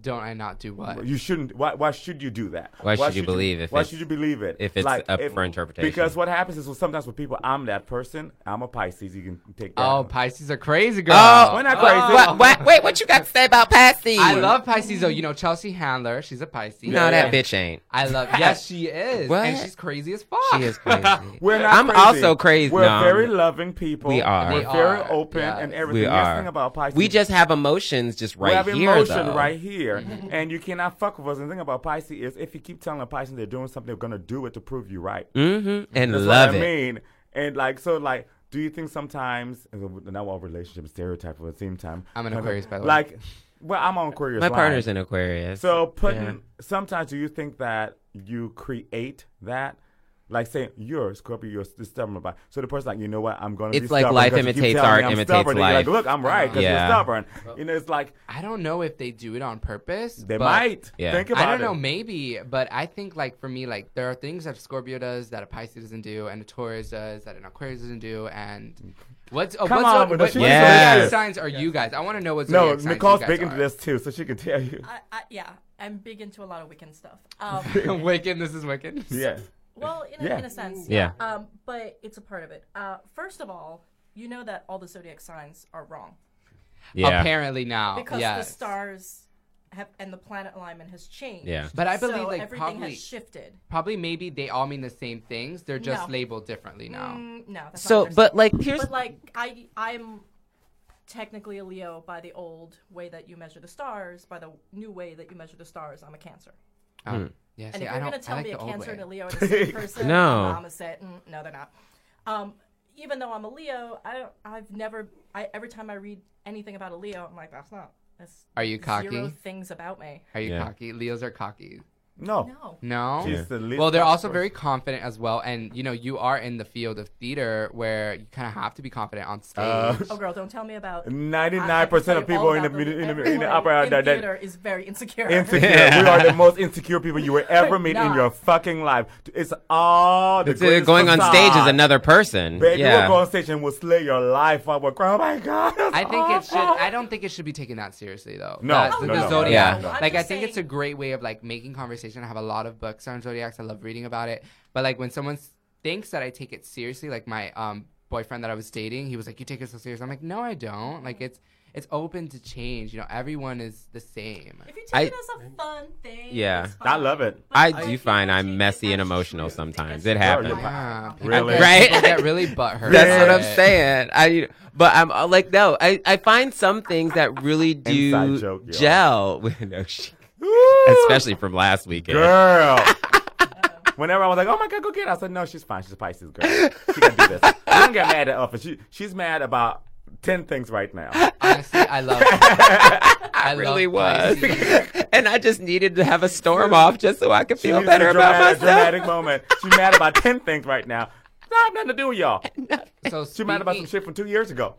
Don't I not do what? You shouldn't. Why, why should you do that? Why should you believe if Why it's- should you believe it? if it's like, up for interpretation? Because what happens is, well, sometimes with people, I'm that person. I'm a Pisces. You can take that. Oh, Pisces are crazy, girl. Oh, We're not crazy. Oh. What, what, wait, what you got to say about Pisces? I love Pisces though. You know Chelsea Handler, she's a Pisces. No, that bitch ain't. I love. Yes, <laughs> she is. What? And she's crazy as fuck. She is <laughs> crazy. We're not I'm crazy. also crazy. We're No, very loving people. We are. We're We very are, open yes. and everything. We That's the are. thing about Pisces. We just have emotions just we right have here, emotion though. right here, and you cannot fuck with us. And the thing about Pisces is, if you keep telling a Pisces they're doing something, they're gonna do it to prove you right. Mm-hmm. And That's love what I it. mean. And like, so like, do you think sometimes, not all relationships stereotype at the same time? I'm an Aquarius, by the way. Like, well, I'm on Aquarius. My line. partner's an Aquarius. So putting Yeah. sometimes do you think that you create that? Like saying you're a Scorpio, you're stubborn about. So the person's like, you know what, I'm going to. It's be like stubborn life 'cause you keep imitates me art, I'm imitates stubborn. Life. Like, look, I'm right because Yeah. you're stubborn. You know, it's like I don't know if they do it on purpose. they but might Yeah. think about it I don't it. know, maybe, but I think like for me, like there are things that a Scorpio does that a Pisces doesn't do, and a Taurus does that an Aquarius doesn't do, and what's oh, Come what's on, what, what, what was signs are you guys? I want to know what No, signs Nicole's you guys big into are. this too, so she can tell you. I, I, yeah, I'm big into a lot of Wiccan stuff. Um, <laughs> Wiccan, this is Wiccan. yeah. Well, in a, Yeah. in a sense, Yeah. Um, but it's a part of it. Uh, first of all, you know that all the zodiac signs are wrong yeah. Apparently now, because yes. the stars have and the planet alignment has changed. Yeah. But I believe so like everything probably has shifted. probably maybe they all mean the same things. They're just No. labeled differently now. Mm, no, that's So, not but like, here's but like I I'm technically a Leo by the old way that you measure the stars. By the new way that you measure the stars, I'm a Cancer. Oh, yeah, And see, if I you're don't. gonna tell I like me a the Cancer way. and a Leo are the same person, No. I'm opposite. Mm, no, they're not. Um, even though I'm a Leo, I I've never. I every time I read anything about a Leo, I'm like, that's not. That's Are you Zero cocky? things about me. Are you Yeah. cocky? Leos are cocky. No. No. No. She's the least well, they're also prosperous. very confident as well, and you know, you are in the field of theater where you kind of have to be confident on stage. Uh, <laughs> Oh, girl, don't tell me about. Ninety-nine percent of people in the in the, in the, in the opera in that, that theater is very insecure. insecure. <laughs> we are the most insecure people you will ever meet in your fucking life. It's all the It's, uh, greatest going on stage is another person. Baby, yeah. we'll go on stage and we'll slay your life up. We'll cry, oh my god. I think it should. I don't think it should be taken that seriously, though. No, That- no, the, no, zodiac. no, no. I'm Like I just think it's a great way of like making conversation. I have a lot of books on zodiacs. I love reading about it. But like when someone thinks that I take it seriously, like my um boyfriend that I was dating, he was like, "You take it so serious." I'm like, "No, I don't. Like it's it's open to change. You know, everyone is the same." If you I- take it as a fun thing, Yeah. I love it. But I do you find I'm messy and emotional true, sometimes. It happens. like, Yeah, Really? get, Right? people get really <laughs> butthurt. That's what I'm saying. I but I'm uh, like no, I, I find some things that really do joke, gel with <laughs> no shit. Woo! Especially from last weekend. Girl. <laughs> Whenever I was like, "Oh my god, go get her," I said, "No, she's fine. She's a Pisces girl. She can do this." I don't get mad at her. She, she's mad about ten things right now. Honestly, I love. <laughs> I, I really was. <laughs> And I just needed to have a storm off just so I could feel needs better a about dramatic, myself. dramatic moment. She's mad about ten things right now. That have nothing to do with y'all. So She's mad about some shit from two years ago.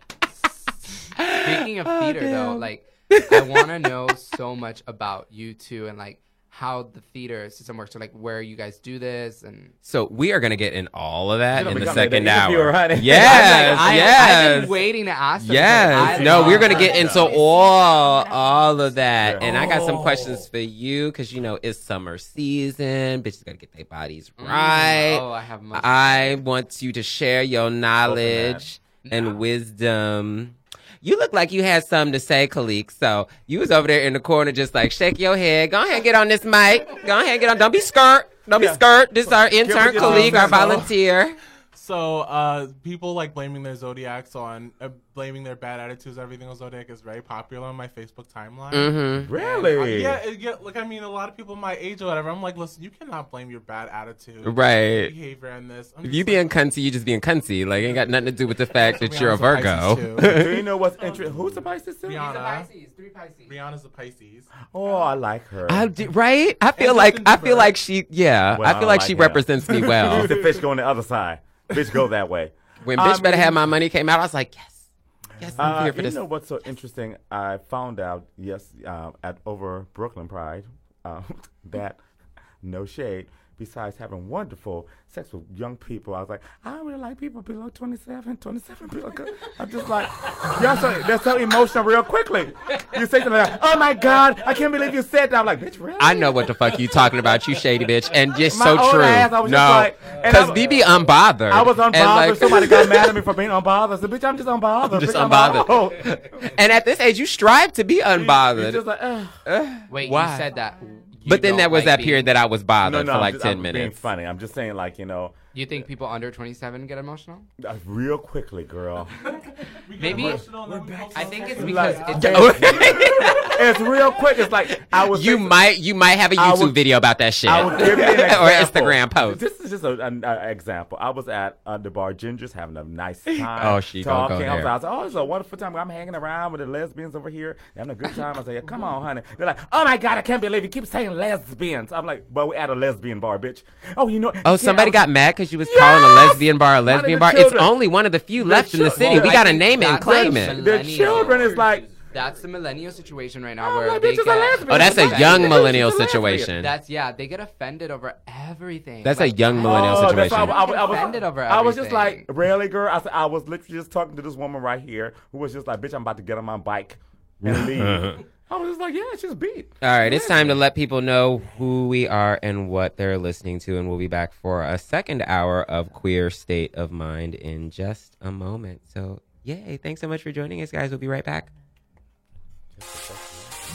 Speaking of Oh, theater, though, like I want to know so much about you two and like how the theater system works. So like where you guys do this and So we are gonna get in all of that in the second the <laughs> interviewer, hour. honey. Yes, I, yes. I've been waiting to ask. them Yes. No, we're gonna get into stuff. all all of that, Yeah. and I got some Oh. questions for you because you know it's summer season. Bitches gotta get their bodies mm-hmm. right. Oh, I have much. I want you to share your knowledge and wisdom. You look like you had something to say, Khalik. So you was over there in the corner, just like shake your head. Go ahead, and get on this mic. Go ahead, and get on. Don't be skirt. Don't be Yeah. skirt. This is our intern, Khalik, our volunteer. So, uh, people like blaming their zodiacs on uh, blaming their bad attitudes, everything on zodiac is very popular on my Facebook timeline. Mm-hmm. Really? Uh, yeah, it, yeah. Look, I mean, a lot of people my age or whatever. I'm like, listen, you cannot blame your bad attitude, Right. behavior in this. I'm If just you like, being cunty, you just being cunty. Like, it ain't got nothing to do with the <laughs> fact that you're a Virgo. Pisces. <laughs> Do you know what's <laughs> interesting? Who's the Pisces? too? Rihanna. Pisces, three Pisces. Rihanna's a Pisces. Oh, I like her. I do, right? I feel And like I feel like she, yeah. Well, I I feel don't like like she him. represents me well. She's the fish go on the other side. Bitch, go that way. when bitch better have my money came out, I was like, yes, yes, I'm Uh, here for you this. know what's so interesting? I found out yes uh, at over Brooklyn Pride um, <laughs> that no shade. Besides having wonderful sex with young people, I was like, I don't really like people below 27, 27 below. <laughs> I'm just like, y'all so, they're so emotional real quickly. You say something like, oh my God, I can't believe you said that. I'm like, bitch, really? I know what the fuck you talking about, you shady bitch, and just My so true. ass, I was no, like- and because I- BB unbothered. I was unbothered. Like- Somebody got mad at me <laughs> for being unbothered. I said, bitch, I'm just unbothered. just bitch, I'm unbothered. <laughs> and at this age, you strive to be He's unbothered. just like, Ugh. Wait, Why? you said that. But then don't was that period that I was bothered no, no, for like just- 10 I'm being funny. I'm just saying, like, you know, You think people under 27 get emotional? uh, real quickly, girl. <laughs> We Maybe- emotional and then we post I think it's because Like- it's <laughs> it's real quick. It's like I was. You thinking- might you might have a YouTube will- video about that shit. I will give you an <laughs> or. Instagram post. This is just an example. I was at uh, the bar Ginger's having a nice time. Oh, she gonna go talking. I was. I was like, oh, it's a wonderful time. I'm hanging around with the lesbians over here, having a good time. I say, come on, honey. They're like, oh my god, I can't believe you keep saying lesbians. I'm like, but we're at a lesbian bar, bitch. Oh, you know. Oh, yeah, somebody was- got mad because you was calling a lesbian bar a lesbian the bar. It's only one of the few The left in the city. well, we I got to name it and claim the it. The children is like, That's the millennial situation right now oh, where they bitch a get. lesbian. Oh, that's a young millennial situation. That's yeah. They get offended over everything. That's a young oh, millennial Oh, situation. why I, was- I was, Offended over I was just like, really, girl? I, said, I was literally just talking to this woman right here who was just like, bitch, I'm about to get on my bike and <laughs> leave. I was just like, yeah, she's beat. All right, it's time to let people know who we are and what they're listening to, and we'll be back for a second hour of Queer State of Mind in just a moment. So, yay! Thanks so much for joining us, guys. We'll be right back.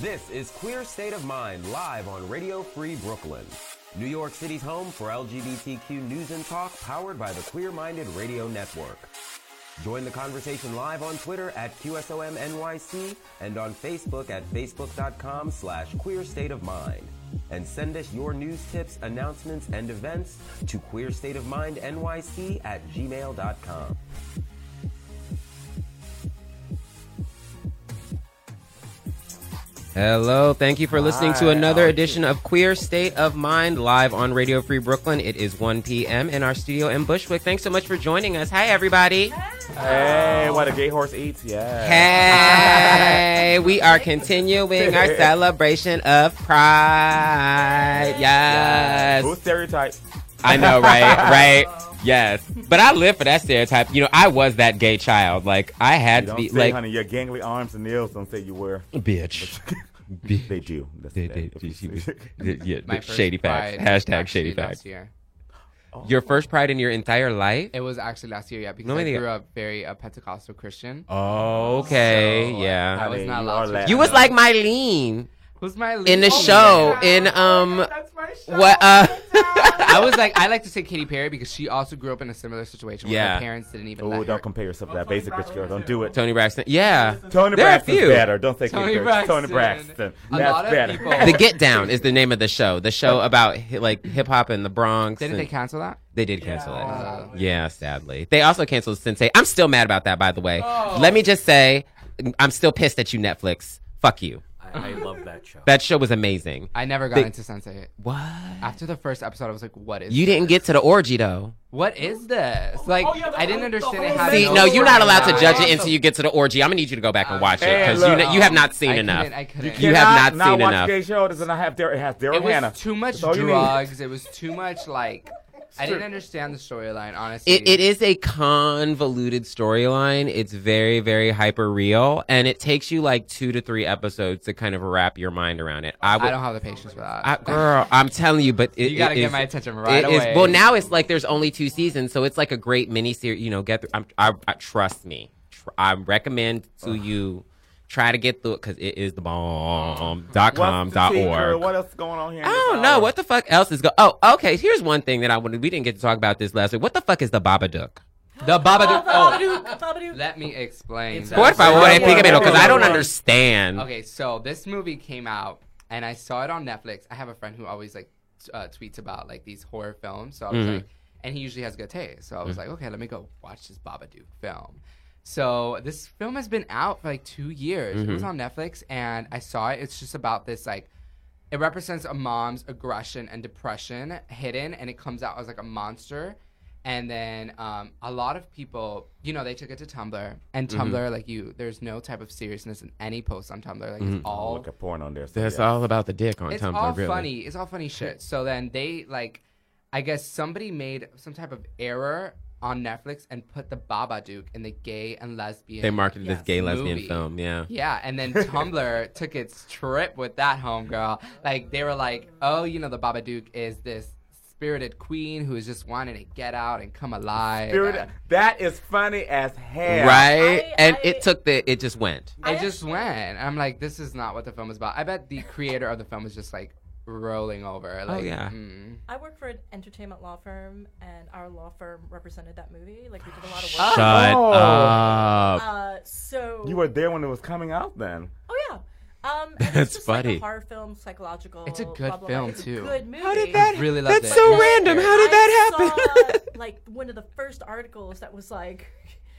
This is Queer State of Mind live on Radio Free Brooklyn, New York City's home for LGBTQ news and talk powered by the Queer Minded Radio Network. Join the conversation live on Twitter at QSOMNYC and on Facebook at facebook.com slash queer state of mind. And send us your news tips, announcements, and events to queerstateofmindnyc at gmail.com. Hello, thank you for listening to another edition of Queer State of Mind live on Radio Free Brooklyn. It is 1 p.m. in our studio in Bushwick. Thanks so much for joining us. Hi, everybody. Hey, what a gay horse eats, yeah. Hey, we are <laughs> continuing our celebration of Pride. Yes. Who's stereotype? I know, right? <laughs> Right? Yes. But I live for that stereotype. You know, I was that gay child. Like, I had You to don't be, say, like, honey, your gangly arms and nails don't say you were. bitch. <laughs> They do. That's They, the they, she was, yeah, My first shady facts. pride Hashtag actually shady last facts. Year. Your first pride in your entire life? It was actually last year, yeah, because No I idea. grew up very uh, Pentecostal Christian. Oh, Okay, So, yeah. I was not you allowed are to. You was like Mylene Who's my lead? in the Oh, show yeah. in um what uh <laughs> I was like, I like to say Katy Perry because she also grew up in a similar situation where Yeah. her parents didn't even Oh, don't compare yourself to that basic bitch girl. Don't do it. Toni Braxton. Yeah. Toni There are Braxton's few. better. Don't say Toni Toni Braxton. Toni Braxton. Braxton. A That's lot of better. people- The Get <laughs> Down is the name of the show. The show about like hip hop in the Bronx. Didn't and- they cancel that? They did cancel it. Uh, Yeah, sadly. They also canceled Sense8. I'm still mad about that, by the way. Let me just say, I'm still pissed at you, Netflix. Fuck you. I, I love that show. That show was amazing. I never got They- into Sense8. What? After the first episode, I was like, what is You this? didn't get to the orgy though. What is this? Like, oh, I didn't understand it. Had See, no no, you're not allowed to judge it until you get to the orgy. I'm gonna need you to go back and uh, watch it because you, look. kn- you have not seen I enough. couldn't- I couldn't. You have not Not seen watch enough. gay show. Does not have Daryl. It has Daryl It was Hannah. too much That's all you need. drugs. It was too much like. I didn't understand the storyline, honestly. It, it is a convoluted storyline. It's very, very hyper real, and it takes you like two to three episodes to kind of wrap your mind around it. I, I don't have the patience for that. I, girl, I'm telling you, but it, You gotta it get is- my attention right it is- away. well, now it's like there's only two seasons, so it's like a great mini series. You know, get through. I'm, I, I trust me. Tr- I recommend to you try to get through it because it is the bomb. Dot com. Dot org. What else is going on here? in I don't know hour? what the fuck else is going. Oh, okay. Here's one thing that I wanted. We didn't get to talk about this last week. What the fuck is the Babadook? the Babadook. Oh, Babadook, Babadook. let me explain. It's that. Por favor, Yeah, explícamelo, because I don't understand. Okay, so this movie came out, and I saw it on Netflix. I have a friend who always like t- uh, tweets about like these horror films. So I was Mhm. like, and he usually has good taste. So I was like, okay, let me go watch this Babadook film. So this film has been out for like two years. It was mm-hmm. on Netflix, and I saw it. It's just about this like. It represents a mom's aggression and depression hidden, and it comes out as like a monster. And then um, a lot of people, you know, they took it to Tumblr, and mm-hmm. Tumblr, like you, there's no type of seriousness in any post on Tumblr. Like it's I'll all look at porn on there. So That's yeah. all about the dick on it's Tumblr, It's all really. funny. It's all funny shit. So then they like, I guess somebody made some type of error on Netflix and put the Babadook in the gay and lesbian. They marketed this Yes. gay lesbian film, yeah. Yeah, and then <laughs> Tumblr took its trip with that homegirl. Like they were like, oh, you know, the Babadook is this spirited queen who is just wanting to get out and come alive. Spirit- and that is funny as hell. Right? I- and I- it took the, it just went. I It just went. I'm like, this is not what the film is about. I bet the creator of the film is just like rolling over. Like, yeah. mm. I work for an entertainment law firm, and our law firm represented that movie. Like we did a lot of Oh. work. Shut Oh. up. Uh, so You were there when it was coming out then. Oh yeah. Um, <laughs> That's it's just Like funny. a horror film, psychological. It's a good blah, blah, blah. film, It's a too. good movie. How did that, Really loved that's it. so Yeah. random. How did I that happen? saw, like one of the first articles that was like,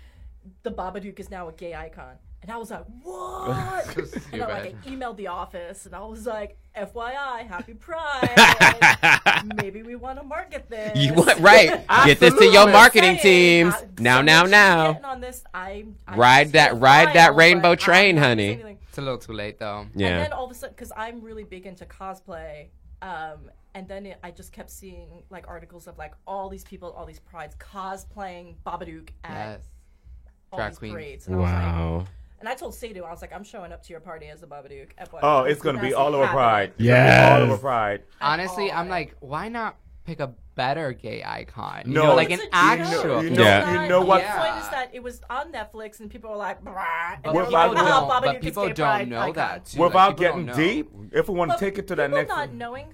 <laughs> "The Babadook is now a gay icon," and I was like, "What?" <laughs> And I, like. I emailed the office, and I was like, "FYI, Happy <laughs> Pride. Maybe we want to market this." you want, right. <laughs> Get this to your marketing Saying, teams. Now, someone now, now. on this. I'm, I'm Ride that- ride that rainbow train, honey. It's a little too late though. Yeah. And then all of a sudden, because I'm really big into cosplay, um, and then it, I just kept seeing like articles of like all these people, all these prides cosplaying Babadook at Yes. all Drag these queen. parades. And I was like, Wow. And I told Sadhu, I was like, I'm showing up to your party as a Babadook. FYI. Oh, it's gonna be all over happening. Pride. It's gonna be Yes. all over Pride. Honestly, I'm like, why not pick a better gay icon? You No, know, like an a actual. joke. You know- Yeah. you know not- what- The point is that it was on Netflix, and people were like, "Brah," and But they were What people like, "Ah, don't. Babadook But people don't know icon." that too. Without Like, getting deep, if we want to But take it to that people next not knowing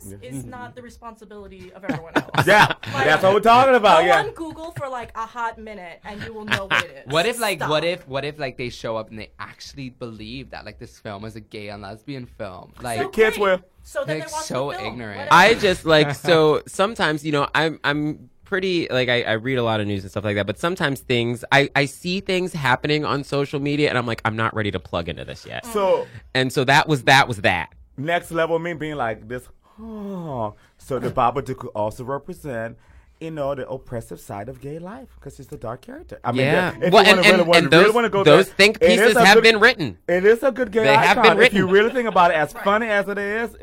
things is not the responsibility of everyone <laughs> else. Yeah, that's what we're talking about. Go Yeah. on Google for like a hot minute, and you will know what it is. What if like Stop. what if what if like they show up and they actually believe that like this film is a gay and lesbian film? Like The kids great. will. So then Like, they watch so the film. ignorant. Whatever. I just like so sometimes you know I'm I'm pretty like I, I read a lot of news and stuff like that, but sometimes things I, I see things happening on social media and I'm like, I'm not ready to plug into this yet. So And so that was that was that. next level me being like this. Oh, so the Babadook could also represent. You know the oppressive side of gay life because it's a dark character. I mean, Yeah. if Well, you and- really, and- wanna- and those- wanna go those there, think pieces have good- been written. It is a good gay They have icon. been If you really think about it, as funny as it is,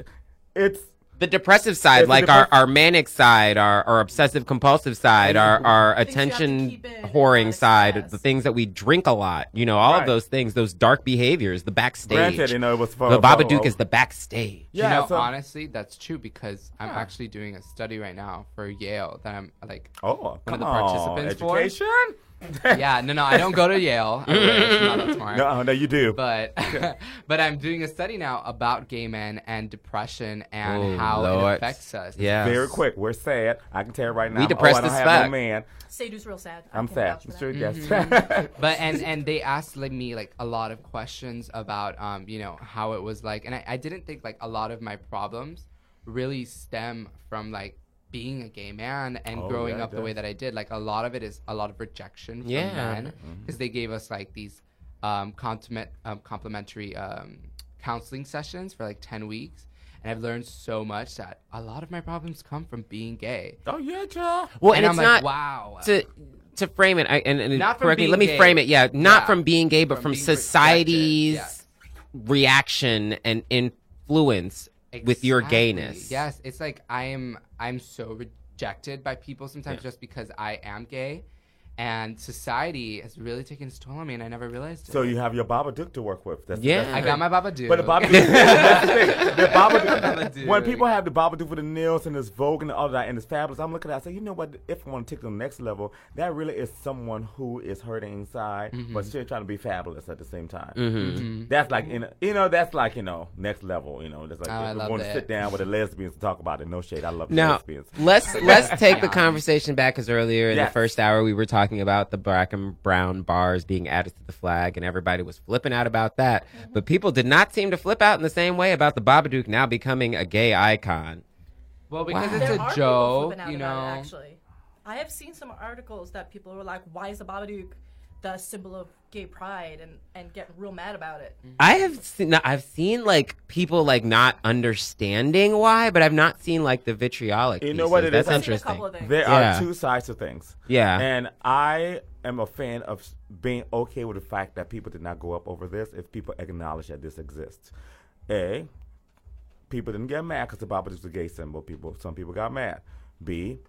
it's The depressive side, It's the like our, our manic side, our, our obsessive compulsive side, our, our Things you have to attention keep whoring side, the things that we drink a lot, you know, all Right. of those things, those dark behaviors, the backstage. granted. You know, it was for the for- Babadook is the backstage. Yeah, you know, so- honestly, that's true because I'm Yeah. actually doing a study right now for Yale that I'm like, Oh, one come of the on, participants for. education. <laughs> yeah, no, no, I don't go to Yale. I wish, I'm not that <laughs> smart. No, no, you do. But <laughs> but I'm doing a study now about gay men and depression and Oh, how Lord. it affects us. Yeah. Very quick. We're sad. I can tell you right now. We depressed oh, I don't as have fuck. no man. Sadhu's real sad. I I'm can sad. vouch for that. Sure, yes. Mm-hmm. But and and they asked like me like a lot of questions about um you know how it was like and I, I didn't think like a lot of my problems really stem from like being a gay man and Oh, growing yeah, up the way that I did like a lot of it is a lot of rejection from Yeah. men Mm-hmm. because they gave us like these um compliment um, complimentary um counseling sessions for like 10 weeks and I've learned so much that a lot of my problems come from being gay. oh yeah, child. Well, and and, I'm it's like, not wow. to to frame it. I, and, and Not from correctly, being let me gay. frame it. Yeah, not Yeah. from being gay, but From from, society's yes. reaction and influence with your gayness. Yes, it's like I am I'm so rejected by people sometimes just because I am gay. And society has really taken its toll on me and I never realized it. So you have your Babadook to work with. That's, Yeah. <laughs> <laughs> that's I got my Babadook. But the Babadook, that's the thing. The Babadook, Babadook. when people have the Babadook for the nails and this Vogue and all that and it's fabulous, I'm looking at it, I say, you know what? If I want to take it to the next level, that really is someone who is hurting inside, Mm-hmm. but still trying to be fabulous at the same time. Mm-hmm. That's like, in, you know, that's like, you know, next level. You know, that's like, Oh, I if love want to sit down with the lesbians to talk about it. No shade. I love the Now lesbians. let's let's <laughs> take the conversation back because earlier in the first hour we were talking about the black and brown bars being added to the flag and everybody was flipping out about that, mm-hmm. but people did not seem to flip out in the same way about the Babadook now becoming a gay icon. well, because Wow. it's There a are joke, you know. it, actually, I have seen some articles that people were like, "Why is the Babadook the symbol of gay pride?" and and get real mad about it. Mm-hmm. I have seen I've seen like people like not understanding why, but I've not seen like the vitriolic. You know what it That's is? I've interesting. couple of things. There Yeah. are two sides to things. Yeah. And I am a fan of being okay with the fact that people did not go up over this if people acknowledge that this exists. A, people didn't get mad because the Bible is a gay symbol. People, some people got mad. B,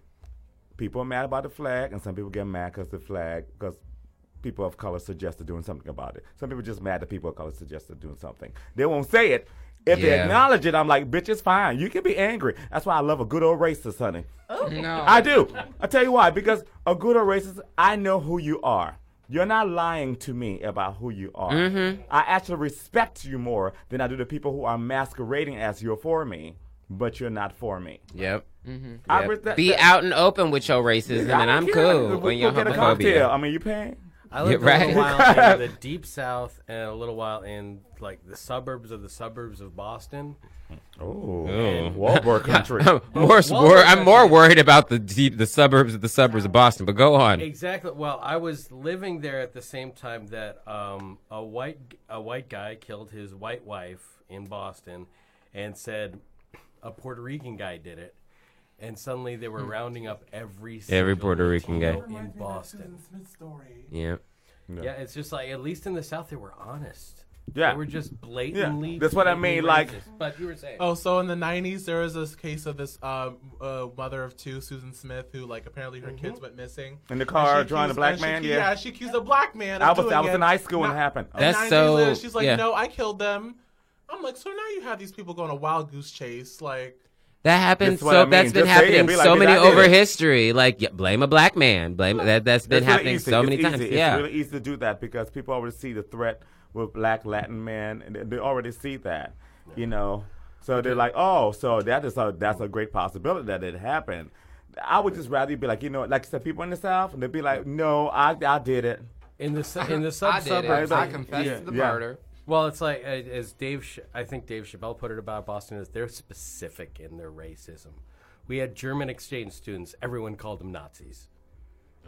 people are mad about the flag, and some people get mad because the flag, because people of color suggested doing something about it. Some people just mad that people of color suggested doing something. They won't say it. If they acknowledge it, I'm like, bitch, it's fine. You can be angry. That's why I love a good old racist, honey. No. I do. I tell you why. Because a good old racist, I know who you are. You're not lying to me about who you are. Mm-hmm. I actually respect you more than I do the people who are masquerading as you're for me, but you're not for me. Yep. I Yep. re- that- Be that- out and open with your racism, I and I'm cool when you're get a cocktail. homophobia. I mean, you paying? I lived Yeah, a right. little while in <laughs> the deep south and a little while in like the suburbs of the suburbs of Boston. Oh. Wallboard <laughs> country. more, Well, wor- well, I'm more worried about the deep, the suburbs of the suburbs of Boston. But go on. Exactly. Well, I was living there at the same time that um, a white a white guy killed his white wife in Boston, and said a Puerto Rican guy did it, and suddenly they were rounding up every Every Puerto Rican guy. In Boston. Yeah. Yeah, it's just like at least in the South they were honest. Yeah. they were just blatantly. that's what I blatantly mean, like- but you were saying. Oh, so in the '90s, there was this case of this um, uh, mother of two, Susan Smith, who like apparently her kids went missing In the car, And she drawing a black and she man, yeah. yeah, she accused a black man. I of was, I was it. in high school when it happened. in That's 90s, so- uh, She's like, yeah. no, I killed them. I'm like, so now you have these people going a wild goose chase, like. That happens. That's what So I mean. that's been Just happening like, so many over it." history. Like yeah, blame a black man. Blame that. That's been It's happening easy. so It's many easy. times. It's yeah. really easy to do that because people already see the threat with black Latin men, and they- they already see that, you know. So they're like, oh, so that is a that's a great possibility that it happened. I would just rather be like, you know, like I said, people in the South, and they'd be like, no, I I did it. in the su- in the sub <laughs> I did it. suburbs, I like- confessed yeah, to the yeah. Well, it's like uh, as Dave, I think Dave Chappelle put it about Boston is they're specific in their racism, We had German exchange students. Everyone called them Nazis.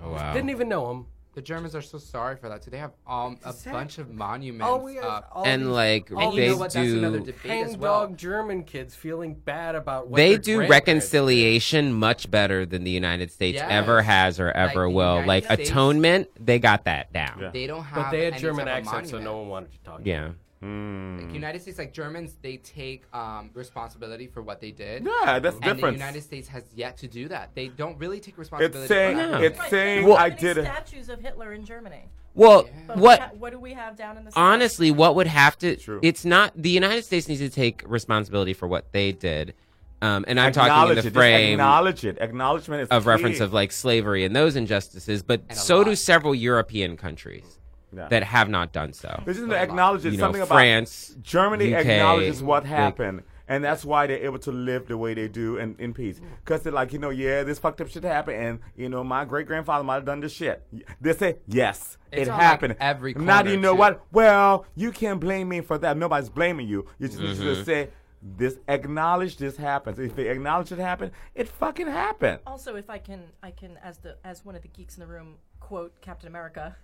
Oh, wow. Didn't even know them. The Germans are so sorry for that too. They have um, a Exactly. bunch of monuments All we have, up. all And, these- like, all And you they know what? That's another do- debate hang as well. dog German kids feeling bad about what they their do grandparents did. reconciliation much better than the United States Yes. ever has or ever the will. United like States- atonement, they got that down. Yeah. They don't have. But they had any German type of accents, so monument. no one wanted to talk. to Yeah. them. Mm. Like United States, like Germans, they take um, responsibility for what they did. Yeah, that's and the different. United States has yet to do that. They don't really take responsibility. It's saying for No. it's Right, saying they don't I have any did it. statues of Hitler in Germany. Well, Yeah. What We ha- what do we have down in the honestly, what would have to? True. It's not the United States needs to take responsibility for what they did, um, and I'm talking in Acknowledge the it. Frame Acknowledge it. Acknowledgement is of key. reference of like slavery and those injustices, but And so do several European countries Yeah. that have not done so. This is a to lot. acknowledge it. You know, something about France, Germany UK, acknowledges what like- happened, and that's why they're able to live the way they do in, in peace. Because they're like, you know, yeah, this fucked up shit happened, and you know, my great grandfather might have done this shit. They say yes, It's it on, like, happened. every now do you know too. what? Well, you can't blame me for that. Nobody's blaming you. You just, you Mm-hmm. just say. This acknowledge this happens. If they acknowledge it happened, it fucking happened. Also, if I can, I can, as the as one of the geeks in the room, quote Captain America.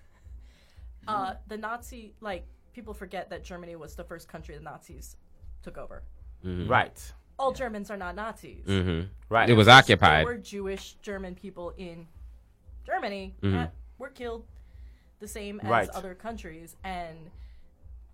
Uh, the Nazi, like people forget that Germany was the first country the Nazis took over. Right, All Germans are not Nazis. hmm right. It was There occupied. were Jewish German people in Germany Mhm. that were killed the same as Right. other countries, and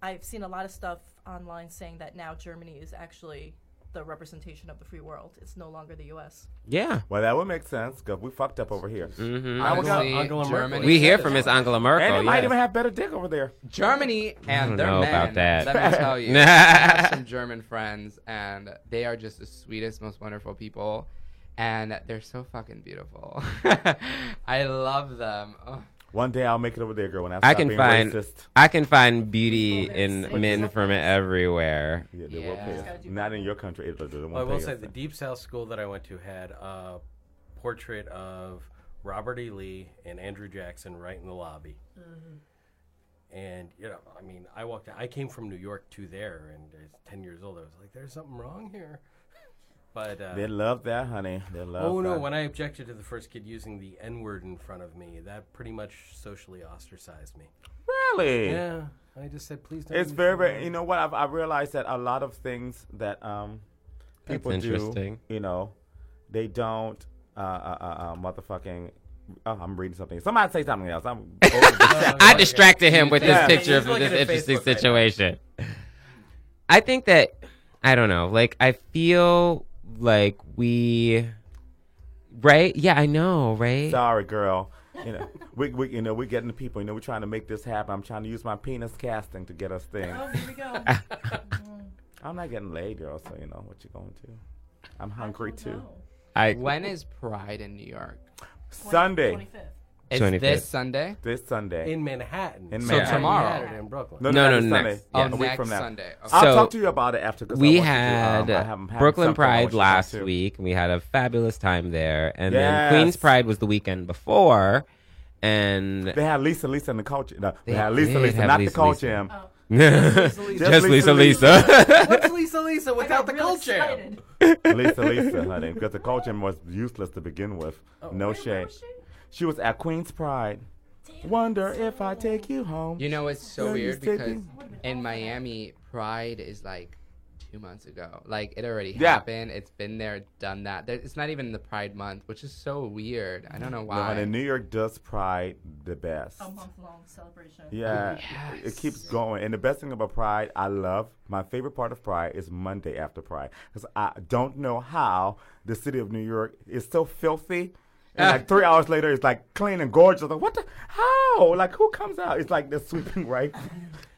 I've seen a lot of stuff online saying that now Germany is actually the representation of the free world. It's no longer the U.S. Yeah. Well, that would make sense because we fucked up over here. hmm I would go- Angela Merkel. Germany, We hear from Miss Angela Merkel. and they might yes. even have better dick over there. Germany and don't their know men. about that. Let me <laughs> tell you, I have some German friends, and they are just the sweetest, most wonderful people, and they're so fucking beautiful. <laughs> I love them. Oh. One day I'll make it over there, girl. When I, I can being find racist. I can find beauty in say men something. from everywhere. Yeah, they will pay Yeah. us. Not in your country. Italy. They won't Well, I will say us. the Deep South school that I went to had a portrait of Robert E. Lee and Andrew Jackson right in the lobby. And you know, I mean, I walked. I came from New York to there, and at ten years old, I was like, "There's something wrong here." But uh, They love that, honey. They love. oh no, that. when I objected to the first kid using the N word in front of me, that pretty much socially ostracized me. really, Yeah, I just said, "Please don't." it's very, very. You know what? I've, I realized that a lot of things that um people do, interesting. you know, they don't. Uh, uh, uh, uh motherfucking. Oh, I'm reading something. Somebody say something else. I'm. <laughs> I distracted him with Yeah. this picture of this interesting Facebook right situation. I think that I don't know. Like I feel like we, right? Yeah, I know, right? Sorry, girl. You know, <laughs> we, we, you know, we're getting the people. You know, we're trying to make this happen. I'm trying to use my penis casting to get us oh, things. Oh, here we go. <laughs> <laughs> I'm not getting laid, girl. So you know what you're going to. I'm hungry too. I When is Pride in New York? Sunday, 25th. It's 25th. this Sunday. this Sunday. in Manhattan. In So Manhattan. tomorrow. Saturday in Brooklyn. No, no, this no, Sunday. next- Yeah, Oh, a week next from now. Sunday. Okay. I'll So, talk to you about it after. 'cause I we want you to, had um, I haven't had Brooklyn something I Pride you to last talk week, and we had a fabulous time there. And Yes. then Queens Pride was the weekend before, and They had Lisa, Lisa, and the culture. No, they, They had Lisa, did Lisa, have not Lisa, the culture. <laughs> Lisa. Em. Oh, just Just Lisa, Lisa, Lisa. What's Lisa Lisa without the culture? Lisa, Lisa, honey, because the culture was useless to begin with. Oh, no Where- where shade. Was she? She was at Queen's Pride. Wonder if I take you home. You know it's so Girl, weird because me- in Miami, Pride is like two months ago. Like it already Yeah. happened. It's been there, done that. There, it's not even the Pride month, which is so weird. I don't know No, why. honey, New York does Pride the best. A month long celebration. Yeah, Yes. it keeps going. And the best thing about Pride, I love, my favorite part of Pride is Monday after Pride. Because I don't know how the city of New York is so filthy. And like three hours later, it's like clean and gorgeous. Like, what the? How? Like, who comes out? It's like they're sweeping right. <laughs>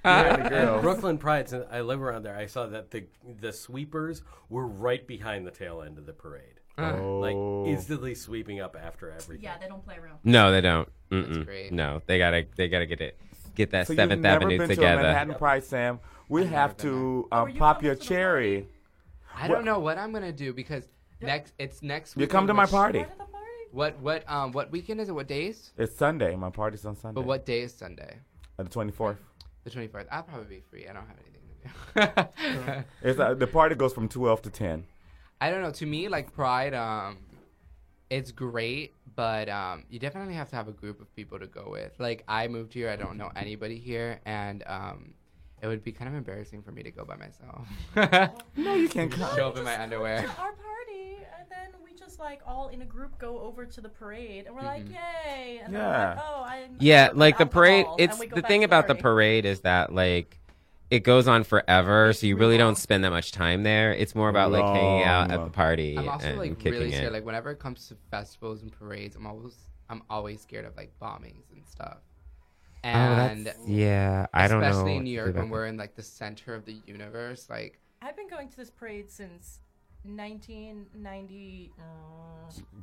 Yeah, the And. Brooklyn Pride. Since I live around there, I saw that the the sweepers were right behind the tail end of the parade, like Oh. instantly sweeping up after everything. Yeah, they don't play around. no, they don't. Mm-mm. great. No, they gotta they gotta get it get that So Seventh you've Avenue been to a together. Manhattan Pride, Sam? We have to Oh, um, you pop your cherry. I don't know what I'm gonna do because next it's next. Week. You come to my which- party. Where did the party? What what um what weekend is it? What days? It's Sunday. My party's on Sunday. But what day is Sunday? Uh, the 24th. The 24th. I'll probably be free. I don't have anything to do. It's uh, the party goes from 12 to 10. I don't know. To me, like Pride, um, it's great, but um, you definitely have to have a group of people to go with. Like I moved here, I don't know anybody here, and um, it would be kind of embarrassing for me to go by myself. No, you can't <laughs> come. Show up in my underwear. To our party, and then we just like all in a group go over to the parade, and we're like, Mhm. yay! And then Yeah. we're like, oh, I'm Yeah, like the parade. It's the thing about the parade is that like it goes on forever, so you really don't spend that much time there. It's more about like hanging out at the party I'm also and like kicking really it. Like whenever it comes to festivals and parades, I'm always I'm always scared of like bombings and stuff. oh, And that's, yeah, I don't know. especially in New York when we're in like the center of the universe, like I've been going to this parade since 1990. Uh,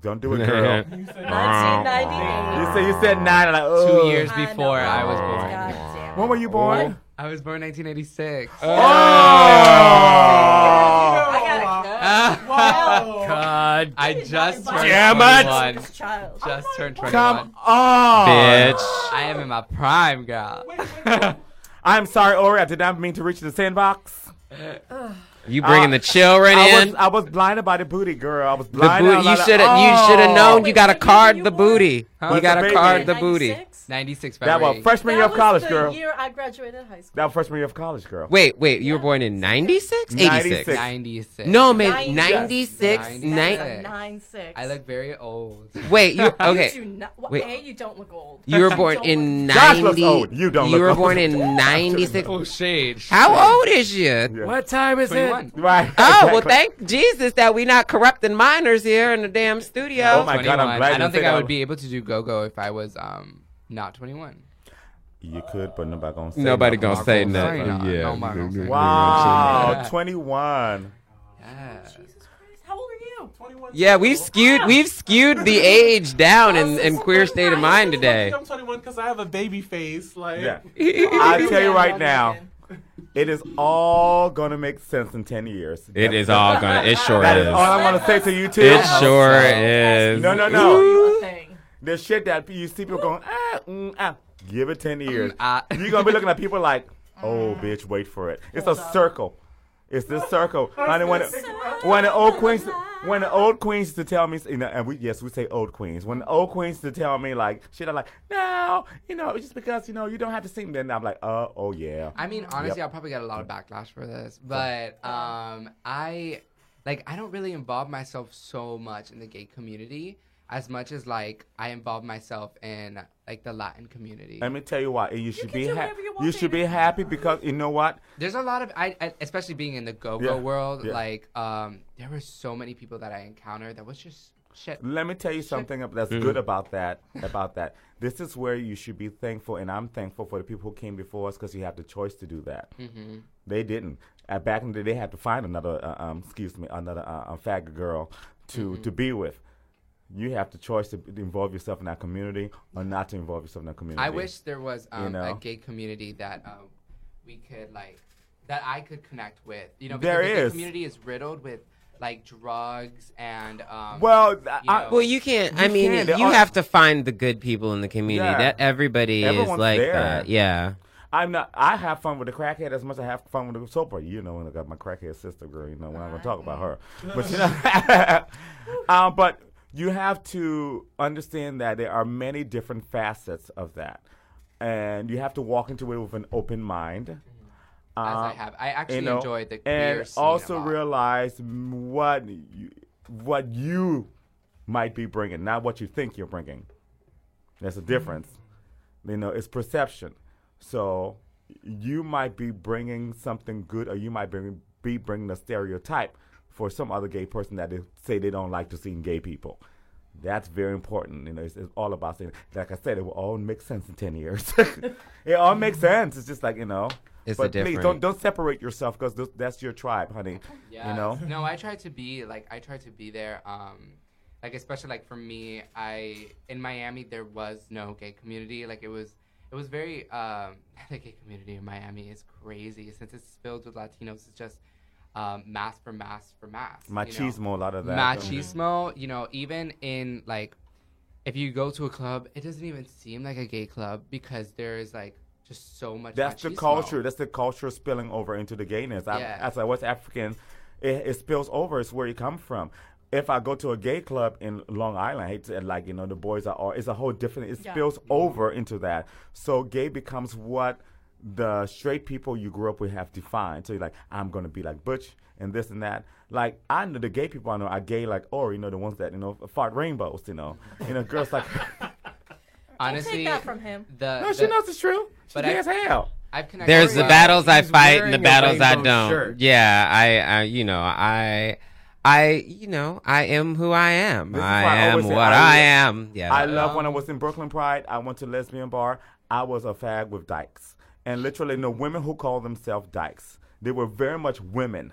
Don't do it, girl. <laughs> You said- 1998. you said you said nine. I'm like, two oh. years I before know. I was Oh. born. God When were you born? I was born 1986. Oh. I gotta go. <laughs> Wow. God. I just turned Damn it! 21. This child. Just turned 21. Come on, Bitch. I am in my prime, girl. <laughs> I'm sorry, Ori. I did not mean to reach the sandbox. You bringing Uh, the children I in? was, I was blinded by the booty, girl. I was the blinded. booty. I You should have. You should have oh. known. You got to card the booty. Huh? You got a Baby. card the booty. 96? 96 That February. was freshman year That of was college, the girl. year I graduated high school. That was freshman year of college, girl. Wait, wait. You were born in 96? 86. 96. 96. No, man. 96. 96. Yes. Nine, Yes. Nine six. I look very old. wait, you <laughs> You okay. do not, well, Wait. A, you don't look old. You were born don't in look- Josh 90. looks old. You don't You look were old. born in 96. oh, shade. How old is you? Yeah. What time is 21. Right. Oh, well, exactly. thank Jesus that we not corrupting minors here in the damn studio. Oh, my God, I'm 21. glad I you don't think said I that. would be able to do go-go if I was um not 21. You could, but nobody gonna say Nobody nothing. gonna say Sorry, nothing. no, Yeah. nobody gonna say Wow, Yeah. <laughs> 21. Yeah. Jesus Christ, how old are you? 21 Yeah, we've skewed we've skewed the age down in, in queer state of mind today. I'm 21 because I have a baby face. Like, Yeah. <laughs> I tell you right now, it is all gonna make sense in 10 years. It is all gonna. It sure That is is. all I'm gonna say to you too. It sure is. No, no, no. You a thing. The shit that you see people going, ah, mm, ah. Give it 10 years. ah. You're gonna be looking at people like, <laughs> oh, bitch, wait for it. It's a up. circle. It's this circle. <laughs> Honey, when, when the old queens, <laughs> when the old queens to tell me, you know, and we yes we say old queens. When the old queens to tell me like shit, I'm like, no, you know, it's just because you know you don't have to sing. Then I'm like, uh, oh yeah. I mean, honestly, Yep. I'll probably get a lot of backlash for this, but um, I like I don't really involve myself so much in the gay community as much as like I involve myself in like the Latin community. Let me tell you why. You should can be happy. you You should be happy because you know what? There's a lot of I, I especially being in the go-go Yeah, world, yeah. like um, there were so many people that I encountered that was just shit. Let me tell you something that's Mm-hmm. good about that. About that, this is where you should be thankful, and I'm thankful for the people who came before us because you have the choice to do that. hmm They didn't. Uh, back in the day, they had to find another, uh, um, excuse me, another uh, uh, faggot girl to Mm-hmm. to be with. You have the choice to involve yourself in that community or not to involve yourself in that community. I wish there was um, know? a gay community that um, we could like that I could connect with. You know, There because the gay is. community is riddled with like drugs and um, Well, th- you I. Well, you can't. I mean, can. You are- have to find the good people in the community. Yeah. That everybody is like there. that. Yeah. I'm not. I have fun with the crackhead as much as I have fun with the sober. You know, when I got my crackhead sister girl. You know, when I'm gonna talk about her. <laughs> But you know, <laughs> um, but you have to understand that there are many different facets of that, and you have to walk into it with an open mind. as I Um, have, I actually you know, enjoyed the and also realize what you, what you might be bringing, not what you think you're bringing. There's a difference. You know, it's perception. So you might be bringing something good, or you might bring, be bringing a stereotype for some other gay person that they say they don't like to see gay people. That's very important. You know, it's, it's all about saying, like I said, it will all make sense in ten years. <laughs> it all makes sense. It's just like you know. It's but please don't don't separate yourself because that's your tribe, honey. Yeah. You know. No, I try to be like I try to be there. Um, like especially like for me, I in Miami there was no gay community. Like it was it was very um <laughs> the gay community in Miami is crazy since it's filled with Latinos. It's just um, mass for mass for mass. you know? Machismo, a lot of that. machismo you know even in like if you go to a club it doesn't even seem like a gay club because there is like just so much That's the culture. That's the culture spilling over into the gayness. I, Yeah. As a West African, It, it spills over. It's where you come from. If I go to a gay club in Long Island, I hate to, like you know the boys are all. It's a whole different. It Yeah. spills over into that. So gay becomes what the straight people you grew up with have defined. So you're like, I'm gonna be like Butch and this and that. Like I know the gay people I know are gay like or you know the ones that you know fart rainbows. You know, you know girls like. <laughs> Honestly, take that from him. The, no, the, she knows it's true. She's But gay I- as hell. I've connected. There's the battles I fight and the battles I don't. shirt. Yeah, I, I, you know, I, I, you know, I am who I am. I why I am what I, I- am. Yeah. I love when I was in Brooklyn Pride. I went to lesbian bar. I was a fag with dykes, and literally, no women who call themselves dykes. They were very much women.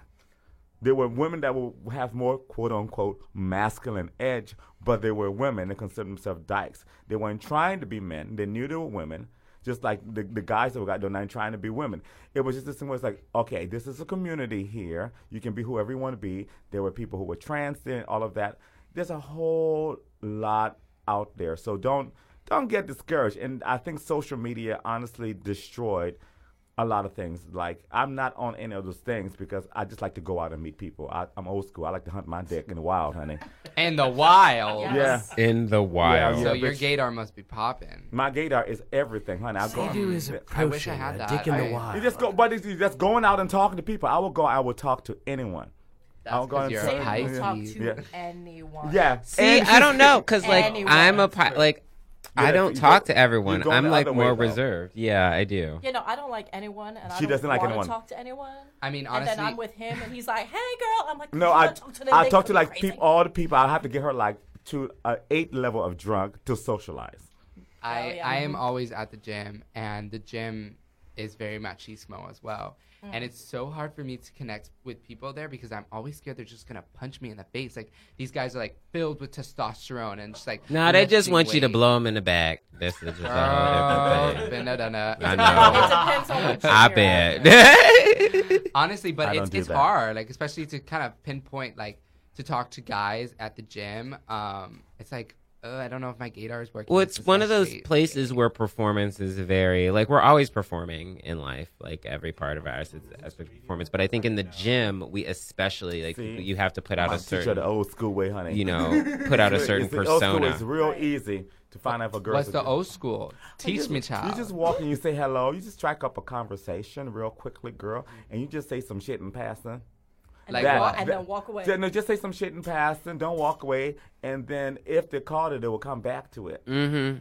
They were women that will have more quote unquote masculine edge, but they were women. They considered themselves dykes. They weren't trying to be men. They knew they were women. Just like the, the guys that were got done trying to be women. It was just this thing where it's like, okay, this is a community here. You can be whoever you want to be. There were people who were trans and all of that. There's a whole lot out there. So don't don't get discouraged. And I think social media honestly destroyed a lot of things. Like I'm not on any of those things because I just like to go out and meet people. I, I'm old school. I like to hunt my dick in the wild, honey. in the wild. Yes. Yeah. in the wild. So Yeah, your bitch. gaydar must be popping. My gaydar is everything, honey. I go. do is I wish I had a that. dick in the wild. You just go, but it's, it's just going out and talking to people. I will go. I will talk to anyone. That's I'll go 'cause and you're tell a you. Talk to Yeah. anyone. Yeah. See, And I don't know, cause like Anyone. I'm a pi- like I don't talk go- to everyone. I'm like other way, more though. reserved. Yeah, I do. You know, I don't like anyone, and I She don't doesn't like wanna anyone. talk to anyone. I mean, honestly, and then I'm with him, and he's like, "Hey, girl," I'm like, No, I talk to them? I talk to like crazy." all the people. I have to get her like to a eight level of drunk to socialize. I, Oh, yeah. I am always at the gym, and the gym is very machismo as well. Mm. And it's so hard for me to connect with people there because I'm always scared they're just gonna punch me in the face. Like these guys are like filled with testosterone and just like. No, they just lifting want you to blow them in the back. This is just a Oh, whole different thing. been there, done that. I know. depends on which I gym you're at. bet. Honestly, but I it's it's that. hard, like especially to kind of pinpoint, like to talk to guys at the gym. Um, it's like uh, I don't know if my gaydar is working. well, It's it's one of those places where performance is very like we're always performing in life, like every part of ours is aspect of performance. But I think in the gym, we especially like See? you have to put out I a teach her the certain, old school way, honey. you know, <laughs> put out a certain it's the old school way. It's real easy to find out if a girl. What's the old school? Teach me, child. You just walk and you say hello. You just strike up a conversation real quickly, girl, and you just say some shit in passing. And Like then walk- and then walk away. Ju- No, just say some shit in passing. Don't walk away, and then if they called it, they will come back to it. Mm-hmm.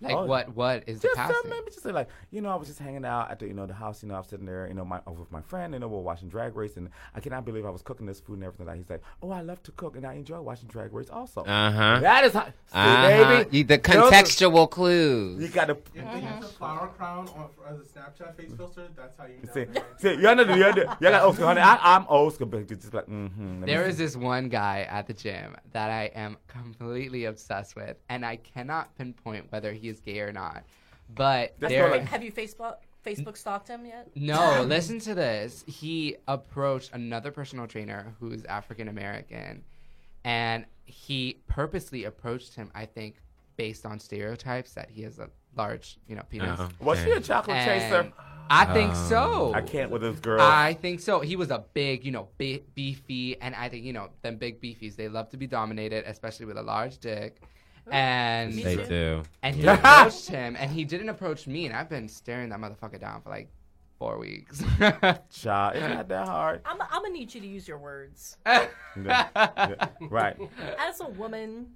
Like Oh. what? What is the Just uh, passing? maybe just say like, you know, I was just hanging out at the you know the house. You know, I was sitting there, you know, my with my friend. You know, we're watching Drag Race, and I cannot believe I was cooking this food and everything. Like he's like, oh, I love to cook, and I enjoy watching Drag Race also. Uh huh. That is how, see, Uh-huh. baby. You- The Those contextual clues. You gotta If they use a flower crown on, as a Snapchat face filter, that's how you know. see. See, you're not, you're, not- you're like old school, honey. I, I'm old school, but just like, mm-hmm. There is this one guy at the gym that I am completely obsessed with, and I cannot pinpoint whether he is gay or not. But there, like- Have you Facebook Facebook stalked him yet? no, listen to this. He approached another personal trainer who's African American, and he purposely approached him. I think based on stereotypes that he has a large, you know, penis. Uh-oh. Was she a chocolate chaser? I think um, so. I can't with this girl. I think so. He was a big, you know, be- beefy, and I think you know them big beefies. They love to be dominated, especially with a large dick. And They do. and he approached him, and he didn't approach me, and I've been staring that motherfucker down for like four weeks. <laughs> Child, it's not that hard. I'm, I'm gonna need you to use your words. Yeah, yeah, Right. <laughs> As a woman,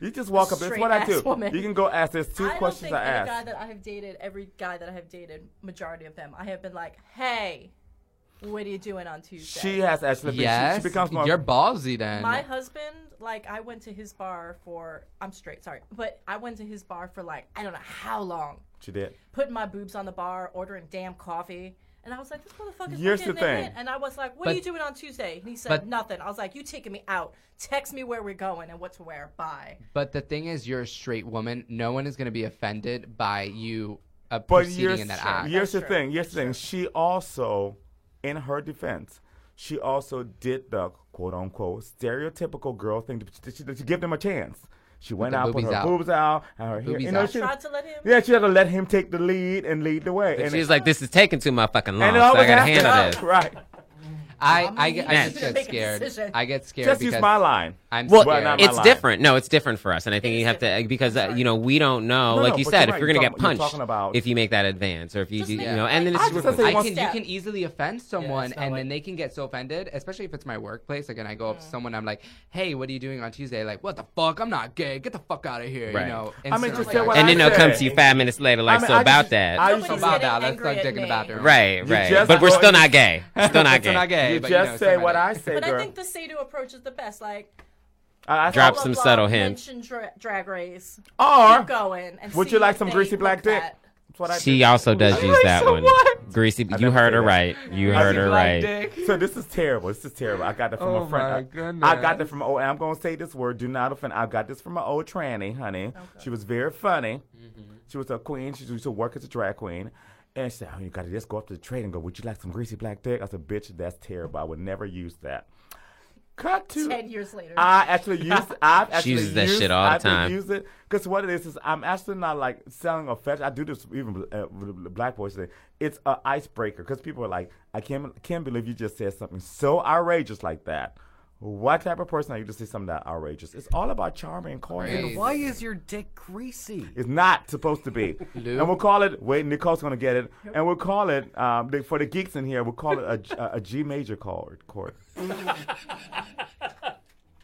You just walk up. That's what I do. Straight-ass woman. You can go ask. There's two I don't questions think I any guy ask. that I have dated, every guy that I have dated, majority of them, I have been like, "Hey, what are you doing on Tuesday?" She has actually. Been, yes, she, she becomes more. you're ballsy then. My husband, like, I went to his bar for. I'm straight, sorry, but I went to his bar for like I don't know how long, She did. putting my boobs on the bar, ordering damn coffee. And I was like, this motherfucker's Here's not getting the thing. in. And I was like, what But- are you doing on Tuesday? And he said, but- nothing. I was like, you taking me out. Text me where we're going and what to wear. Bye. but the thing is, you're a straight woman. No one is gonna be offended by you uh, But proceeding here's, in that Sure. act. here's the true. thing. Here's the thing. She also, in her defense, she also did the quote unquote stereotypical girl thing to, to, to give them a chance. She went out, put her out. boobs out, and her hair. You know, out. she, Tried to let him. yeah, she had to let him take the lead and lead the way. And and she's like, this is taking too motherfucking long, and it so I always gotta to handle this. <laughs> Right. I, I'm I, gonna get- I it just get make a scared. decision. I get scared Just because use my line. I'm Well, scared. not my it's line. different. No, it's different for us, and I think you have to because uh, you know we don't know. No, like no, you but said, you're if you're gonna You're get talking- you're punched, talking about- if you make that advance, or if you Just do, make you it know, and then like- it's I just different. say I one can, you step. can easily offend someone, not and like- then they can get so offended, especially if it's my workplace. Like, and I go up to someone, I'm like, "Hey, what are you doing on Tuesday?" Like, "What the fuck? I'm not gay. Get the fuck out of here." Right. You know. I mean, instantly, just say like, what and I then they'll come to you five minutes later, like, I mean, so I about just- that. I Nobody's just- about getting that. Let's angry go at dig in the me. bathroom. right, You right. just But we're go still not gay. Still not Still gay. Not gay. You but, just know, say what I gay. <laughs> say, But I think the Sado approach is the best. Like, I, I Drop blah, some blah, subtle blah, hints. Dra- drag race. Or Keep going. And would you like some greasy black dick? at- That's what I She do. also does use that so one. what? Greasy. I You heard her that. right. You heard her right. So this is terrible. This is terrible. I got that from Oh a friend. my I- goodness. I got that from oh, I'm gonna say this word. Do not offend. I got this from an old tranny, honey. She was very funny. Mm-hmm. She was a queen. She used to work as a drag queen. And she said, "Oh, you got to just go up to the trade and go. Would you like some greasy black dick?" I said, "Bitch, that's terrible. I would never use that." Cut to Ten years later. I actually use. I've <laughs> actually uses that used- shit all the I've been time. Use it because what it is is I'm actually not like selling a fetish. I do this even uh, black boys thing. It's an icebreaker because people are like, I can't can't believe you just said something so outrageous like that. What type of person are you to say something that outrageous? It's all about charming and coy. Crazy. Why is your dick greasy? It's not supposed to be. <laughs> Lube? and we'll call it, wait, Nicole's going to get it. And we'll call it, um, the- for the geeks in here, we'll call it a, G- a, a G major chord. chord. <laughs>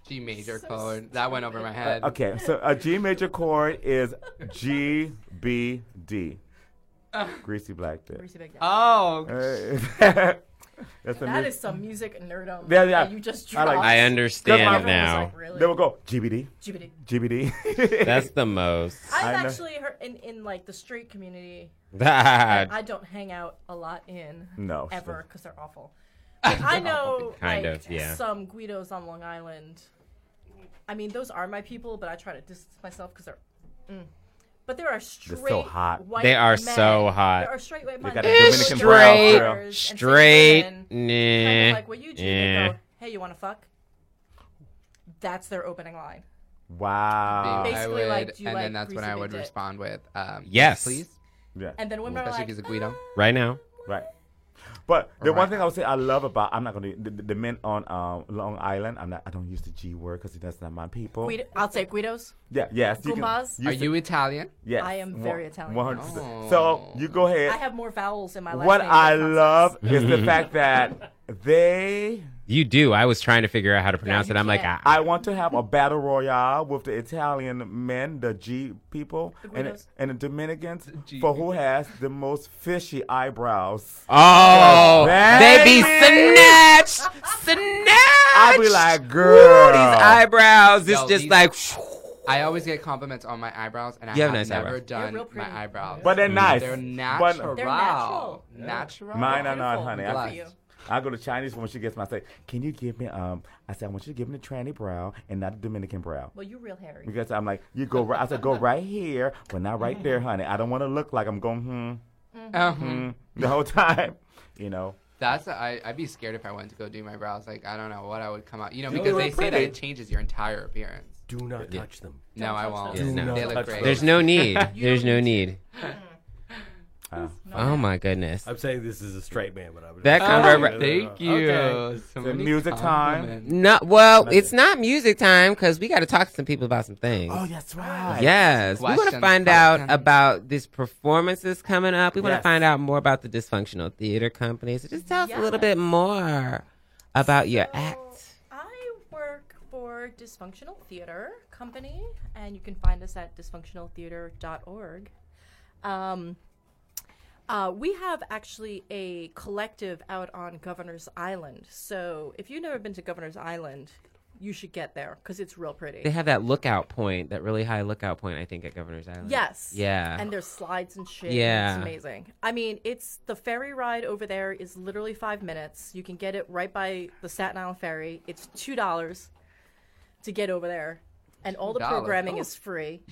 G major chord. That went over my head. Okay, so a G major chord is G, B, D. <laughs> Greasy black dick. Greasy big dick. Oh, Uh, That's a that mu- is some music nerdom. Yeah, yeah. that You just I like- dropped. I Everyone understand was now. Like, really? They will go GBD, GBD. GBD. <laughs> That's the most. I've I know. actually heard in, in like the straight community. <laughs> That. I don't hang out a lot in No, she ever because they're awful. But I <laughs> know Kind like, of, yeah. some Guidos on Long Island. I mean, those are my people, but I try to distance myself because they're. Mm. But there are straight hot. white They are men. so hot. There are straight white men. got a that are Dominican really brown straight, girl. and Straight. women, Nah. kind of like what you do. They go, "Hey, you want to fuck?" That's their opening line. wow. I Basically, would, like, do you and like then that's when greasy I big would dick? respond with, um, Yes. please. Yeah, And then women are Especially like, if it's a Guido. Right now. right. But the one thing I would say I love about I'm not gonna the, the, the men on um, Long Island. I'm not. I don't use the G word because that's not my people. Guido, I'll say Guidos. Yeah. Yes. You can, you Are can- you Italian? Yes. I am very Italian. One hundred percent. Oh. So you go ahead. I have more vowels in my last what. I love is the <laughs> fact that they. You do. I was trying to figure out how to pronounce you it. I'm like, can't. I, I want to have a battle royale with the Italian men, the G people, The and, and the Dominicans G for who has the most fishy eyebrows. oh, they be snatched, snatched. I'll be like, Ooh, girl. these eyebrows. It's Yo, just these- like. I always get compliments on my eyebrows, and I You have have, nice never eyebrows. Done my eyebrows. But they're mm. nice. They're natural. They're natural. Natural. Mine are not, Beautiful. honey. Good I, for you. I go to Chinese when she gets my say, can you give me um I said I want you to give me the tranny brow and not the Dominican brow. Well, you real hairy. Because I'm like, you go right I said go <laughs> right here, but not right there, honey. I don't want to look like I'm going hmm, Uh-huh. hmm the whole time. <laughs> You know. That's I. I'd be scared if I went to go do my brows. Like I don't know what I would come out. You know, You because look they say that it changes your entire appearance. Do not touch them. no, Don't I touch won't. those. Do not they look touch great. those. There's no need. <laughs> There's no need need. Uh, Oh my goodness. I'm saying this is a straight man, but I would. That come Oh, right- thank you. Okay. So The many music time. No, well, it's not music time because we got to talk to some people about some things. oh, that's right. Yes, we want to find out about this performance that's coming up. We want to Yes. find out more about the dysfunctional theater company. So just tell us a little bit more about your act. I work for Dysfunctional Theater Company, and you can find us at dysfunctionaltheater.org. Um, uh, we have actually a collective out on Governor's Island. So if you've never been to Governor's Island, you should get there because it's real pretty. They have that lookout point, that really high lookout point, I think, at Governor's Island. Yes. Yeah. And there's slides and shit. Yeah. It's amazing. I mean, it's the ferry ride over there is literally five minutes. You can get it right by the Staten Island ferry. It's two dollars to get over there. And all the $2. programming Oh. is free.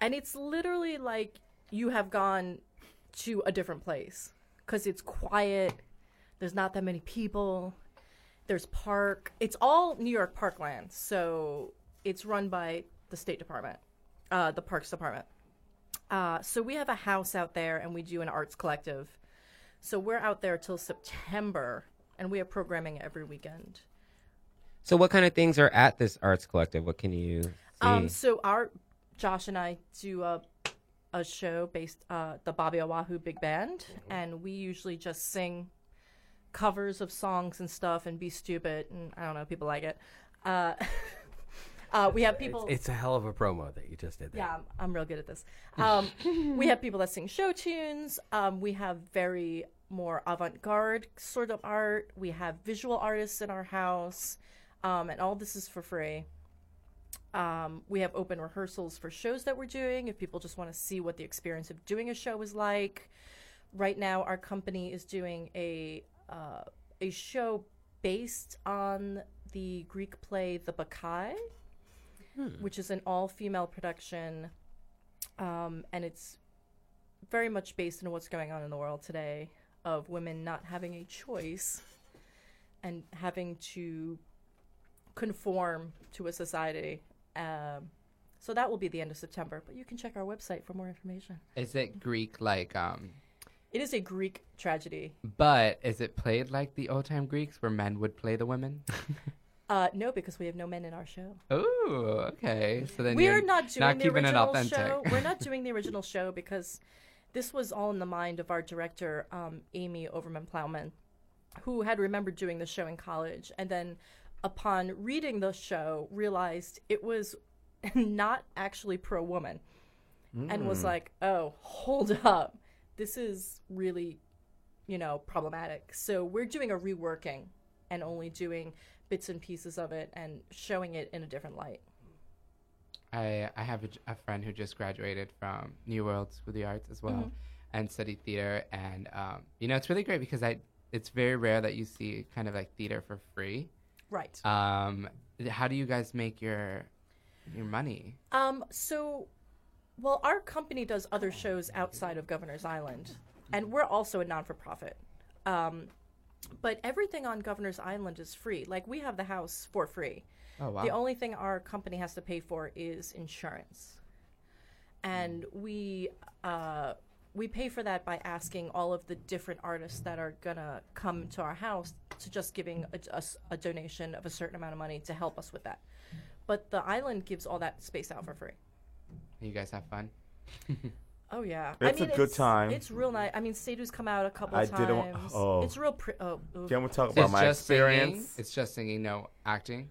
And it's literally like you have gone to a different place. Because it's quiet. There's not that many people. There's park. It's all New York parkland. So it's run by the State Department, uh, the Parks Department. Uh, so we have a house out there and we do an arts collective. So we're out there till September and we have programming every weekend. So, what kind of things are at this arts collective? What can you see? Um, so our Josh and I do a a show based uh, the Bobby Oahu Big Band, and we usually just sing covers of songs and stuff and be stupid, and I don't know, people like it. Uh, <laughs> uh, we have people. It's a hell of a promo that you just did there. Yeah, I'm, I'm real good at this. <laughs> Um, we have people that sing show tunes. Um, we have very more avant-garde sort of art. We have visual artists in our house, um, and all this is for free. Um, we have open rehearsals for shows that we're doing. If people just want to see what the experience of doing a show is like, right now our company is doing a uh, a show based on the Greek play The Bacchae which is an all female production. Um, and it's very much based on what's going on in the world today of women not having a choice and having to conform to a society. Um, so that will be the end of September, but you can check our website for more information. Is it Greek like um? It is a Greek tragedy. But is it played like the old time Greeks where men would play the women? <laughs> Uh, no, because we have no men in our show. Ooh, okay. So then We're not doing not the keeping it original authentic. show. We're not <laughs> doing the original show because this was all in the mind of our director, um, Amy Overman Plowman, who had remembered doing the show in college, and then upon reading the show, realized it was <laughs> not actually pro woman, and was like, "Oh, hold up, this is really, you know, problematic." So we're doing a reworking and only doing bits and pieces of it and showing it in a different light. I I have a friend who just graduated from New World School of the Arts as well, Mm-hmm. and studied theater. And um, you know, it's really great because I it's very rare that you see kind of like theater for free. Right. Um, how do you guys make your your money? Um, so, well, our company does other shows outside of Governor's Island, and we're also a non for profit. Um, but everything on Governor's Island is free. Like, we have the house for free. Oh wow! The only thing our company has to pay for is insurance. And we uh, we pay for that by asking all of the different artists that are gonna come to our house to just giving a, us a donation of a certain amount of money to help us with that. But the island gives all that space out for free. you guys have fun. <laughs> Oh yeah, It's I a mean, good time. It's real nice. I mean, Sadu's come out a couple I of didn't wa- times. oh. It's real. Pre- oh, oof. Can we talk about it's my just singing. experience? It's just singing, no acting.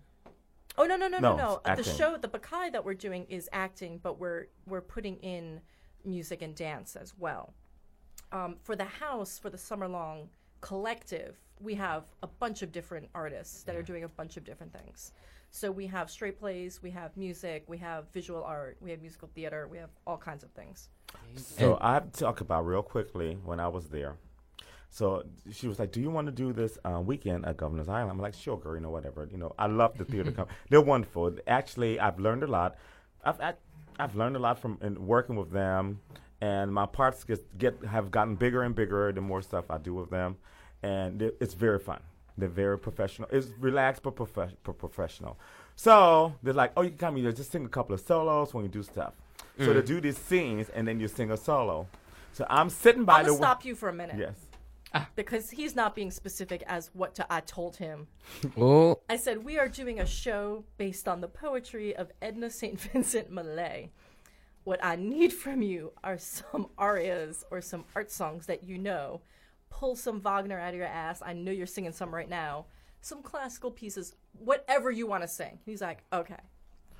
Oh no no no no No, no! it's The acting. show, the Bacchae that we're doing is acting, but we're we're putting in music and dance as well. Um, for the house, for the summer long collective, we have a bunch of different artists that are doing a bunch of different things. So we have straight plays, we have music, we have visual art, we have musical theater, we have all kinds of things. So I have to talk about real quickly when I was there. So she was like, "Do you want to do this uh, weekend at Governor's Island?" I'm like, "Sure, girl. You know, whatever. You know, I love the theater. <laughs> com- They're wonderful. Actually, I've learned a lot. I've I, I've learned a lot from in working with them, and my parts get, get have gotten bigger and bigger the more stuff I do with them, and it, it's very fun. They're very professional. It's relaxed but profe- pro- professional. So they're like, "Oh, you can come here, just sing a couple of solos when you do stuff." So they mm. do these scenes, and then you sing a solo. So I'm sitting by I'm the wi- stop you for a minute Yes. <laughs> because he's not being specific as what to, I told him. <laughs> Oh, I said, We are doing a show based on the poetry of Edna St. Vincent Millay. What I need from you are some arias or some art songs that you know. Pull some Wagner out of your ass. I know you're singing some right now. Some classical pieces, whatever you want to sing. He's like, Okay,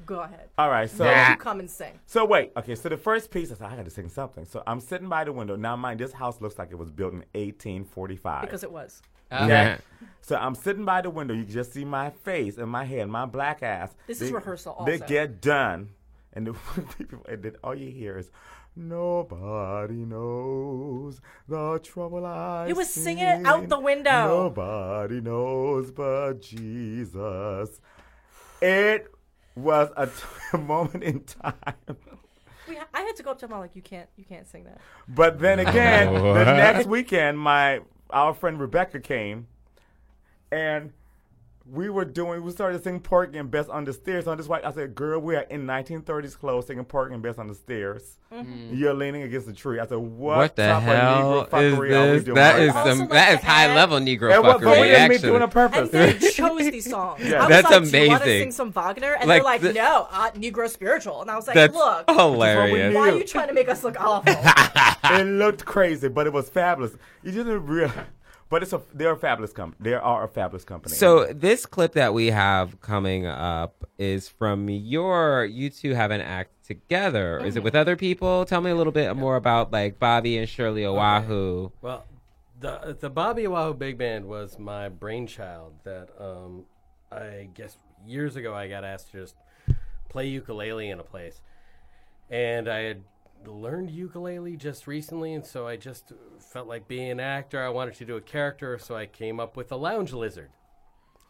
go ahead. All right. So. Then you come and sing. So wait, okay. So the first piece, I said I got to sing something. So I'm sitting by the window. Now, mind this house looks like it was built in 1845. Because it was. Uh, yeah. so I'm sitting by the window. You can just see my face and my head, my black ass. This is rehearsal They get done, and the <laughs> and then all you hear is. Nobody knows the trouble I He was singing it out the window. Nobody knows but Jesus. It was a t- <laughs> moment in time. We, I had to go up to him. I'm like, you can't, you can't sing that. But then <laughs> again, the next weekend, my our friend Rebecca came, and we were doing, we started singing Porgy and Bess on the stairs. On this white, I said, "Girl, we are in 1930s clothes singing Porgy and Bess on the stairs. You're leaning against the tree." I said, "What, What the hell of Negro is fuckery are we this? doing That right is some. like That is high ad- level Negro And what, but fuckery. we didn't mean doing it on purpose. And they <laughs> chose these songs. Yeah. I was That's like, Do you want to sing some Wagner? And Like they're like, the- no, uh, Negro spiritual. And I was like, that's look, <laughs> hilarious. why are you trying to make us look awful? <laughs> it looked crazy, but it was fabulous. You didn't real, but it's a they're a fabulous company. They are a fabulous company. So this clip that we have coming up is from your you two have an act together. Is it with other people? Tell me a little bit more about like Bobby and Shirley Oahu. Well, the the Bobby Oahu Big Band was my brainchild. That um, I guess years ago I got asked to just play ukulele in a place, and I had learned ukulele just recently, and so I just felt like being an actor. I wanted to do a character, so I came up with a lounge lizard,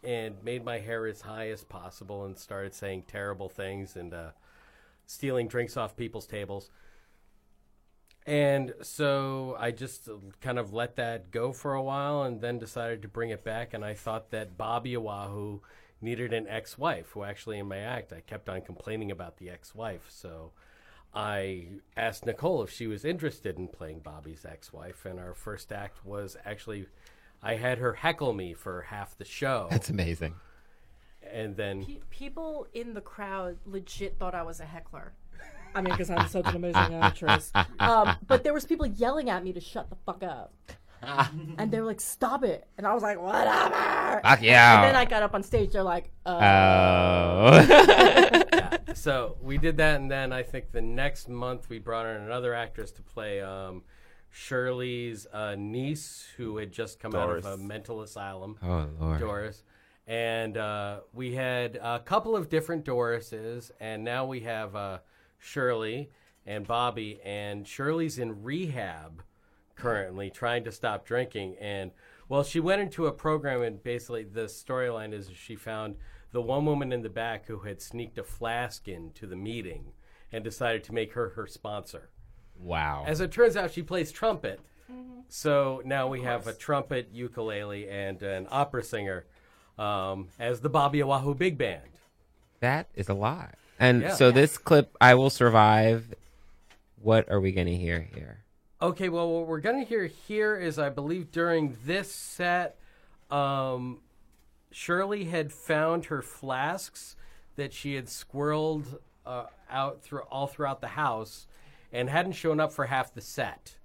and made my hair as high as possible, and started saying terrible things and uh, stealing drinks off people's tables. And so I just kind of let that go for a while and then decided to bring it back. And I thought that Bobby Oahu needed an ex wife, who actually in my act, I kept on complaining about the ex wife. So I asked Nicole if she was interested in playing Bobby's ex wife. And our first act was actually, I had her heckle me for half the show. <laughs> That's amazing. and then. Pe- People in the crowd legit thought I was a heckler. I mean, because I'm such an amazing actress. <laughs> Um, but there was people yelling at me to shut the fuck up. <laughs> and they were like, "Stop it!" And I was like, "Whatever." Fuck yeah. And then I got up on stage. They're like, uh, Oh. <laughs> so we did that, and then I think the next month we brought in another actress to play um, Shirley's uh, niece, who had just come out of a mental asylum. oh lord. Doris. And uh, we had a couple of different Dorises, and now we have uh, Shirley and Bobby. And Shirley's in rehab currently, trying to stop drinking. And well, she went into a program, and basically the storyline is she found the one woman in the back who had sneaked a flask into the meeting and decided to make her her sponsor. Wow. As it turns out, she plays trumpet. So now we have a trumpet, ukulele, and an opera singer um, as the Bobby Oahu Big Band. That is a lot. And Yeah. so this clip, I will survive. What are we gonna hear here? Okay, well, what we're going to hear here is I believe during this set, um, Shirley had found her flasks that she had squirreled uh, out through all throughout the house and hadn't shown up for half the set.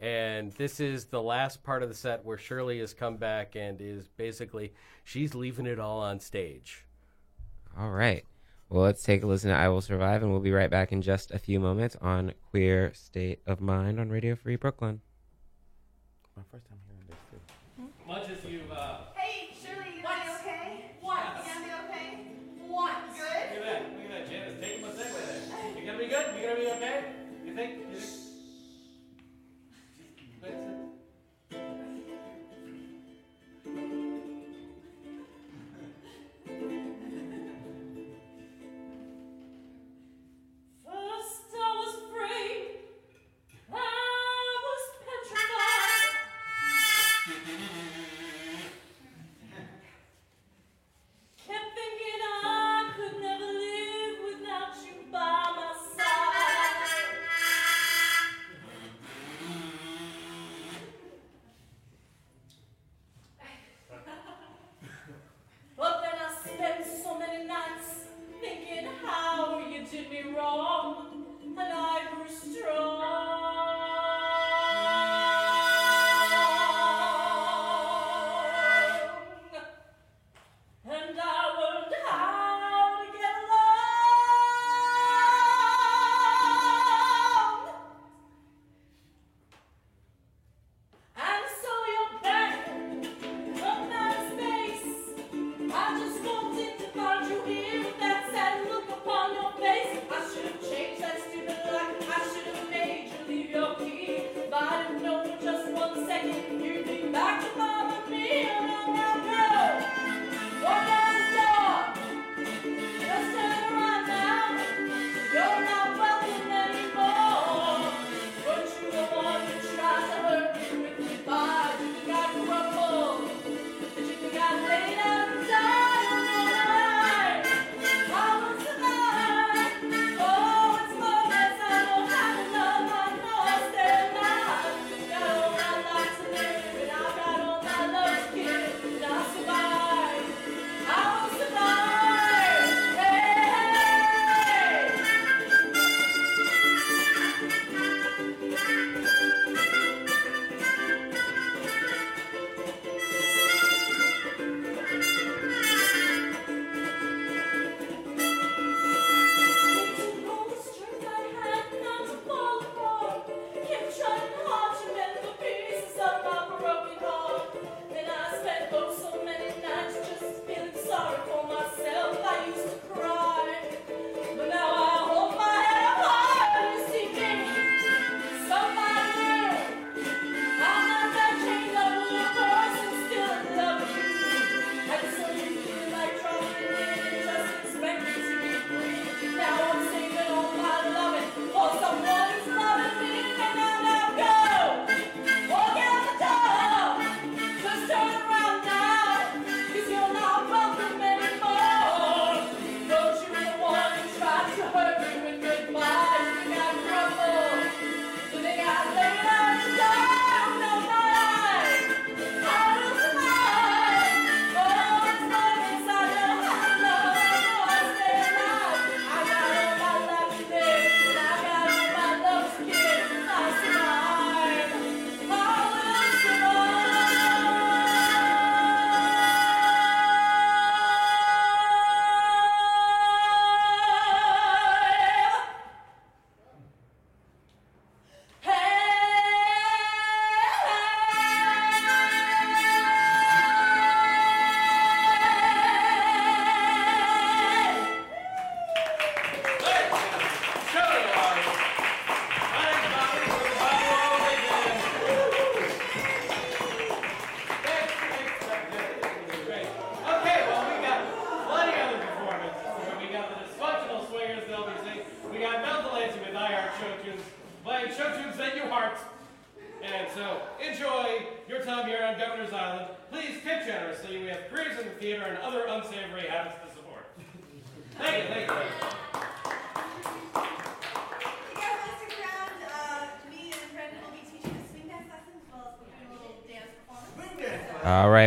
And this is the last part of the set where Shirley has come back and is basically she's leaving it all on stage. All right. Well, let's take a listen to I Will Survive, and we'll be right back in just a few moments on Queer State of Mind on Radio Free Brooklyn. My first time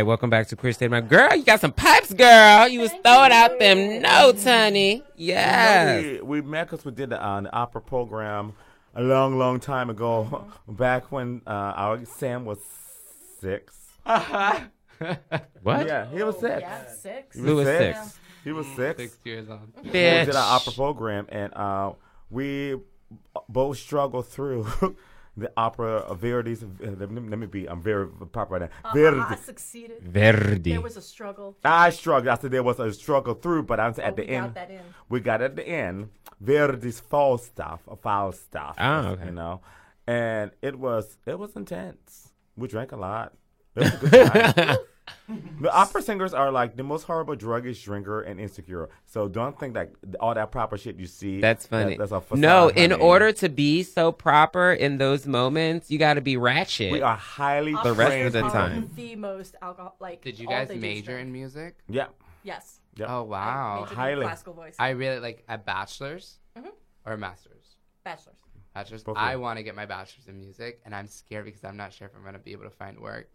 welcome back to Queer State My Girl, you got some pipes, girl. You was throwing out them notes, honey. Yes. We, we met because we did the, uh, the opera program a long, long time ago, Mm-hmm. back when uh, our Sam was six. <laughs> What? Yeah, he was six. Yeah, six. He Who was six. six? He was six. Six years old. Bitch. We did our opera program, and uh, we both struggled through <laughs> the opera of Verdi's. uh, Let me, let me be. I'm very proper right now. Uh, Verdi. I succeeded. Verdi. There was a struggle. I struggled. I said there was a struggle through, but I'm Oh, at the we end. got that in. We got at the end Verdi's Falstaff, or foul stuff. Oh, okay. You know, and it was it was intense. We drank a lot. It was a good time. <laughs> <laughs> the opera singers are like the most horrible druggish drinker and insecure. So don't think that all that proper shit you see. That's funny. that- that's a facade, no, in honey. order to be so proper in those moments, you got to be ratchet. we are highly The rest of the time. The most alcohol, like. Did you guys they do is major in music? Yeah. Yes. Yep. Oh I wow. in Highly. classical voice. I really like a bachelor's Mhm. or a master's. Bachelor's. Bachelor's. Both I want to get my bachelor's in music, and I'm scared because I'm not sure if I'm gonna be able to find work.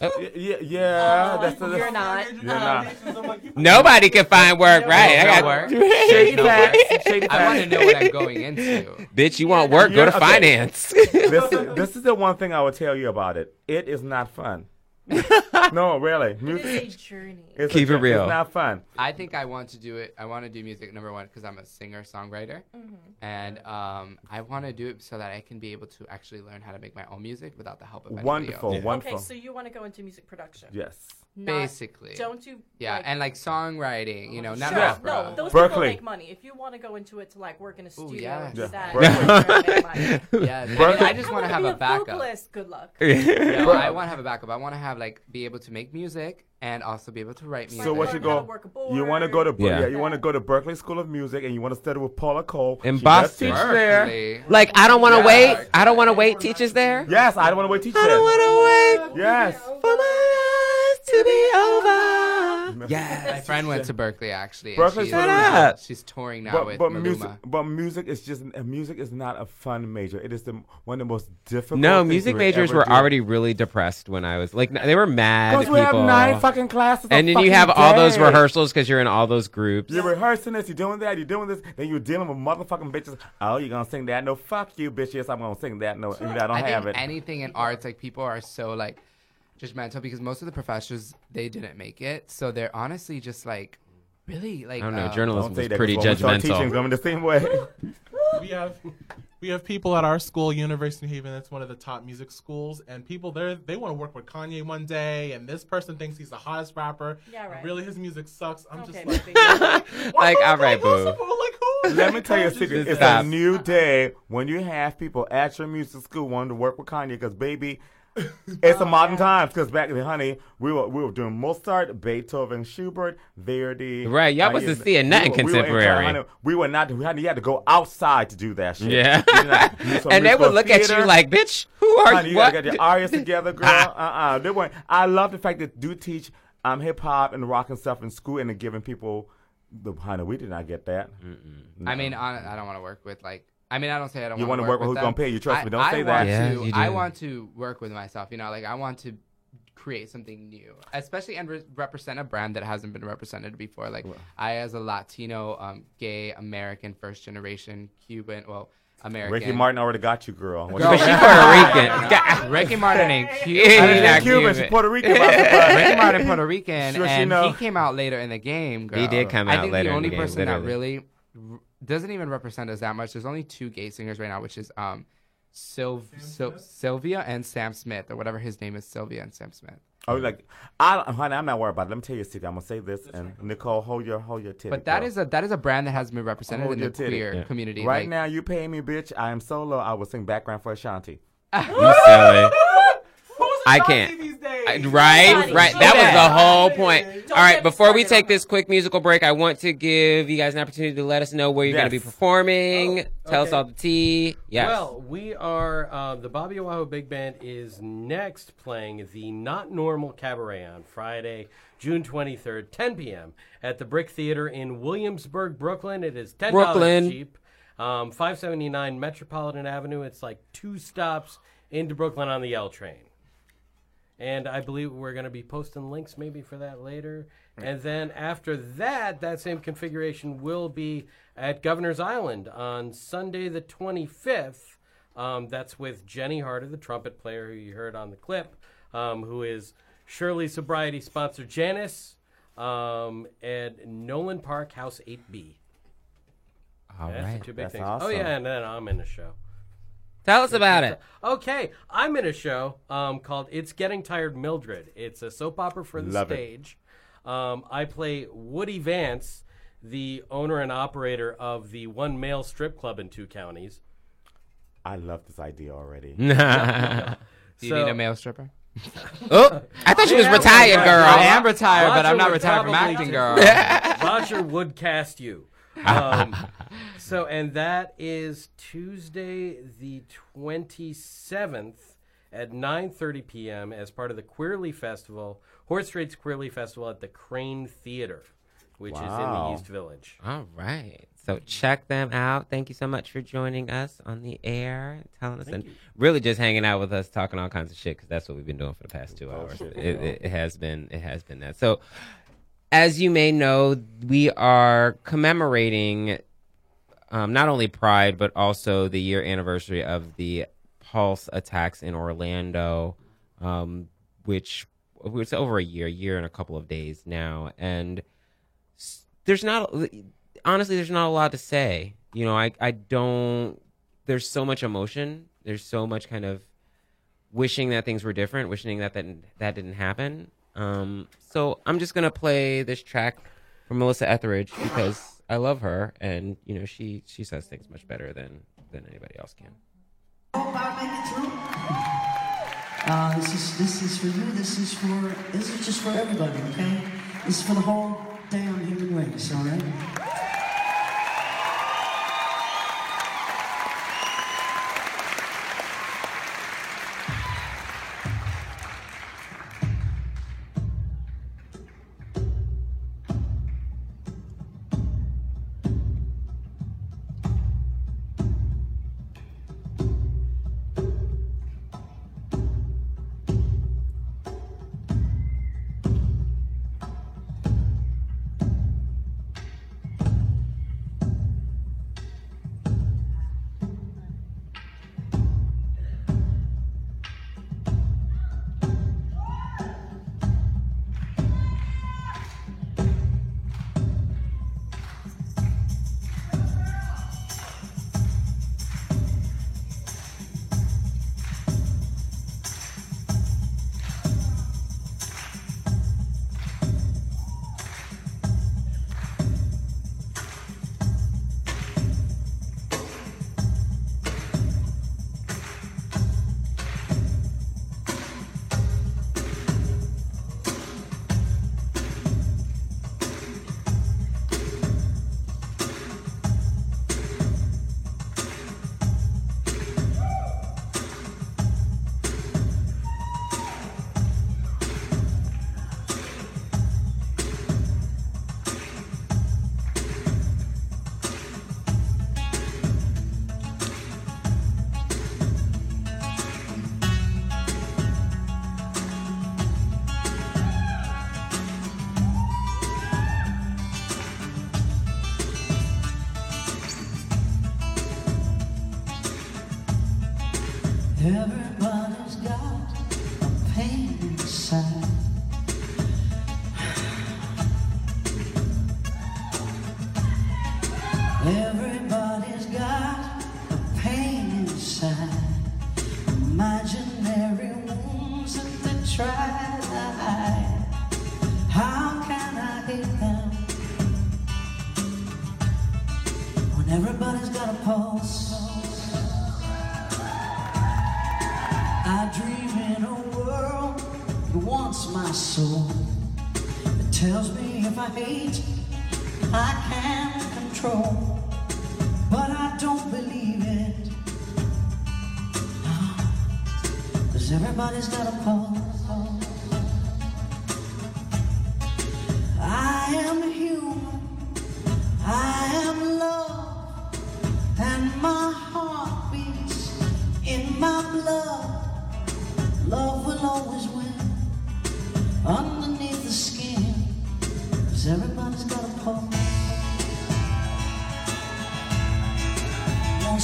Oh. Y- Yeah, yeah, Oh, that's the, you're not. You're not. <laughs> Nobody can find work, right? I got work. <laughs> Shady facts. <laughs> Shady I want to know what I'm going into. Bitch, you want work? Go to okay. finance. this, is, this is the one thing I will tell you about it. It is not fun. <laughs> no, really. It Music. is a journey. It's Keep a, it real. It's not fun. I think I want to do it. I want to do music number one because I'm a singer songwriter, Mm-hmm. and um, I want to do it so that I can be able to actually learn how to make my own music without the help of anybody Wonderful, else. wonderful. Okay, so you want to go into music production? yes. Not- Basically. Don't do. Yeah, like, and like songwriting, you know, not Sure. opera. No, those Berklee. people make money. If you want to go into it to like work in a studio yeah. Yeah. that, Berklee. you're gonna make money. <laughs> yeah, I, mean, I just want to have be a backup. vocalist. Good luck. <laughs> No, I want to have a backup. I want to have like be able to make music and also be able to write music. So what Learn you go? You want to go to board. yeah. Yeah. you want to go to Berklee School of Music and you want to study with Paula Cole In She Boston. teach there. Like, I don't want to Yeah. wait. I don't want to wait. Teachers there. Yes, I don't want to wait. Teach I don't want to wait Yes. for my life to be over. My friend went to Berklee actually. and Berklee she's, Shut she's touring now But, with but Maluma. music, but music is just music is not a fun major. It is the one of the most difficult. No, things music majors ever were do. already really depressed when I was like, they were mad. Because we have nine fucking classes. and then you fucking have all those rehearsals because you're in all those groups. You're rehearsing this, you're doing that, you're doing this, then you're dealing with motherfucking bitches. Oh, you're gonna sing that? No, fuck you, bitch. Yes, I'm gonna sing that. No, I don't I have think it. anything in arts, like people are so like judgmental because most of the professors they didn't make it, so they're honestly just like really like. I don't know. uh, Journalism Don't was that. 'cause pretty when we Teaching judgmental. them the same way. <laughs> we have we have people at our school, University of Haven. That's one of the top music schools, and people there they want to work with Kanye one day, and this person thinks he's the hottest rapper. Yeah, right. Really, his music sucks. I'm Okay, just like, <laughs> <laughs> maybe. like, all right, boo. Like who? Let me tell you a secret. It's Stop. a new day when you have people at your music school wanting to work with Kanye because, baby, <laughs> it's a modern times. Because back then, honey, we were we were doing Mozart, Beethoven, Schubert, Verdi. Right, y'all wasn't yeah, seeing nothing we were- we were in contemporary. honey, We were not. We had, you had to go outside to do that shit. Yeah. You <laughs> and they would look at you theater, like, bitch, who are Honey, you? you What? gotta get your arias together, <laughs> girl. uh uh They weren't. I love the fact that do teach um hip hop and rock and stuff in school and then giving people the honey. We did not get that. I mean, on, I don't want to work with like. I mean, I don't say I don't. You want wanna work with who's them. gonna pay you, trust I- me, don't I say want that. Yeah, To, I want to work with myself. You know, like I want to create something new, especially and re- represent a brand that hasn't been represented before. Like I, as a Latino, um, gay American, first generation Cuban, well, American. Ricky Martin already got you, girl. What Girl, But she Puerto Rican. <laughs> Ricky Martin ain't <laughs> Cuban. he's I not didn't Cuban. Cuban. She's Puerto Rican. <laughs> Ricky Martin, Puerto Rican, Sure she and know. he came out later in the game. Girl. He did come out I out think later the in only the game, person that really r- doesn't even represent us that much. There's only two gay singers right now, which is um, Syl- Syl- Sylvia and Sam Smith, or whatever his name is, Sylvia and Sam Smith. Oh, like, I, honey, I'm not worried about it. Let me tell you a secret. I'm gonna say this, and Nicole, hold your, hold your titty. But that girl. is a that is a brand that has been represented Hold in the titty. queer Yeah. community. right like, now. You pay me, bitch. I am solo. I will sing background for Ashanti. <laughs> You silly. Who's I can't. These days? I, right, right, right. That was the whole point. All right, get me before we take this quick musical break, I want to give you guys an opportunity to let us know where you're going to be Yes. performing. Tell us all the tea. Yes. Well, we are uh, the Bobby Oahu Big Band is next playing the Not Normal Cabaret on Friday, June 23rd, 10 p.m. at the Brick Theater in Williamsburg, Brooklyn. It is ten dollars cheap. Um, 579 Metropolitan Avenue. It's like two stops into Brooklyn on the L train. And I believe we're going to be posting links maybe for that later. And then after that, that same configuration will be at Governor's Island on Sunday the 25th. Um, that's with Jenny Harder, the trumpet player who you heard on the clip, um, who is Shirley Sobriety sponsor Janice um, at Nolan Park House 8B. all That's right. two big That's things. awesome. Oh, yeah, and then I'm in the show. Tell us about it. Okay, I'm in a show um, called "It's Getting Tired, Mildred." It's a soap opera for the Love it. stage. Um, I play Woody Vance, the owner and operator of the one male strip club in two counties. I love this idea already. <laughs> <laughs> Do you So- need a male stripper? <laughs> oh, I thought she was Yeah, retired, right, girl. I am retired, but I'm not retired from acting, girl. Roger would cast you. <laughs> Um, <laughs> so, and that is Tuesday, the 27th at 9:30 p.m. as part of the Queerly Festival, Horse Trade's Queerly Festival at the Kraine Theater, which is in the East Village. All right. So check them out. Thank you so much for joining us on the air, telling us, and really just hanging out with us, talking all kinds of shit, because that's what we've been doing for the past two hours. It, it, it has been, it has been that. So, as you may know, we are commemorating um, not only Pride but also the year anniversary of the Pulse attacks in Orlando, um, which it's over a year, a year and a couple of days now, and there's not honestly there's not a lot to say. You know, I I don't. There's so much emotion. There's so much kind of wishing that things were different, wishing that that, that didn't happen. Um, so I'm just gonna play this track from Melissa Etheridge because I love her, and you know she she says things much better than than anybody else can. Uh, this is this is for you. This is for this is just for everybody. Okay. This is for the whole damn human race. All right.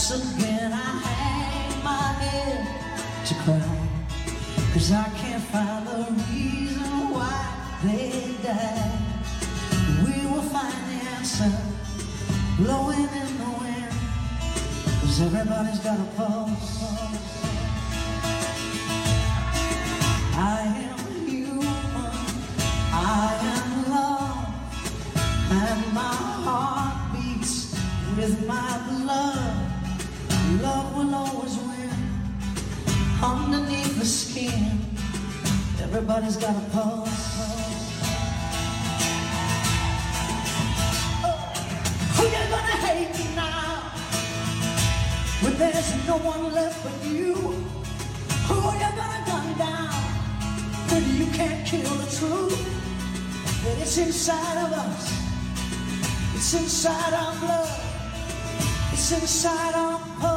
Once again, I hang my head to cry. Cause I can't find the reason why they died. We will find the answer blowing in the wind. Cause everybody's got a pulse. Everybody's got a pulse. Oh. Who you gonna hate now? When there's no one left but you. Who you gonna gun down? When you can't kill the truth. That it's inside of us. It's inside our blood. It's inside our pulse.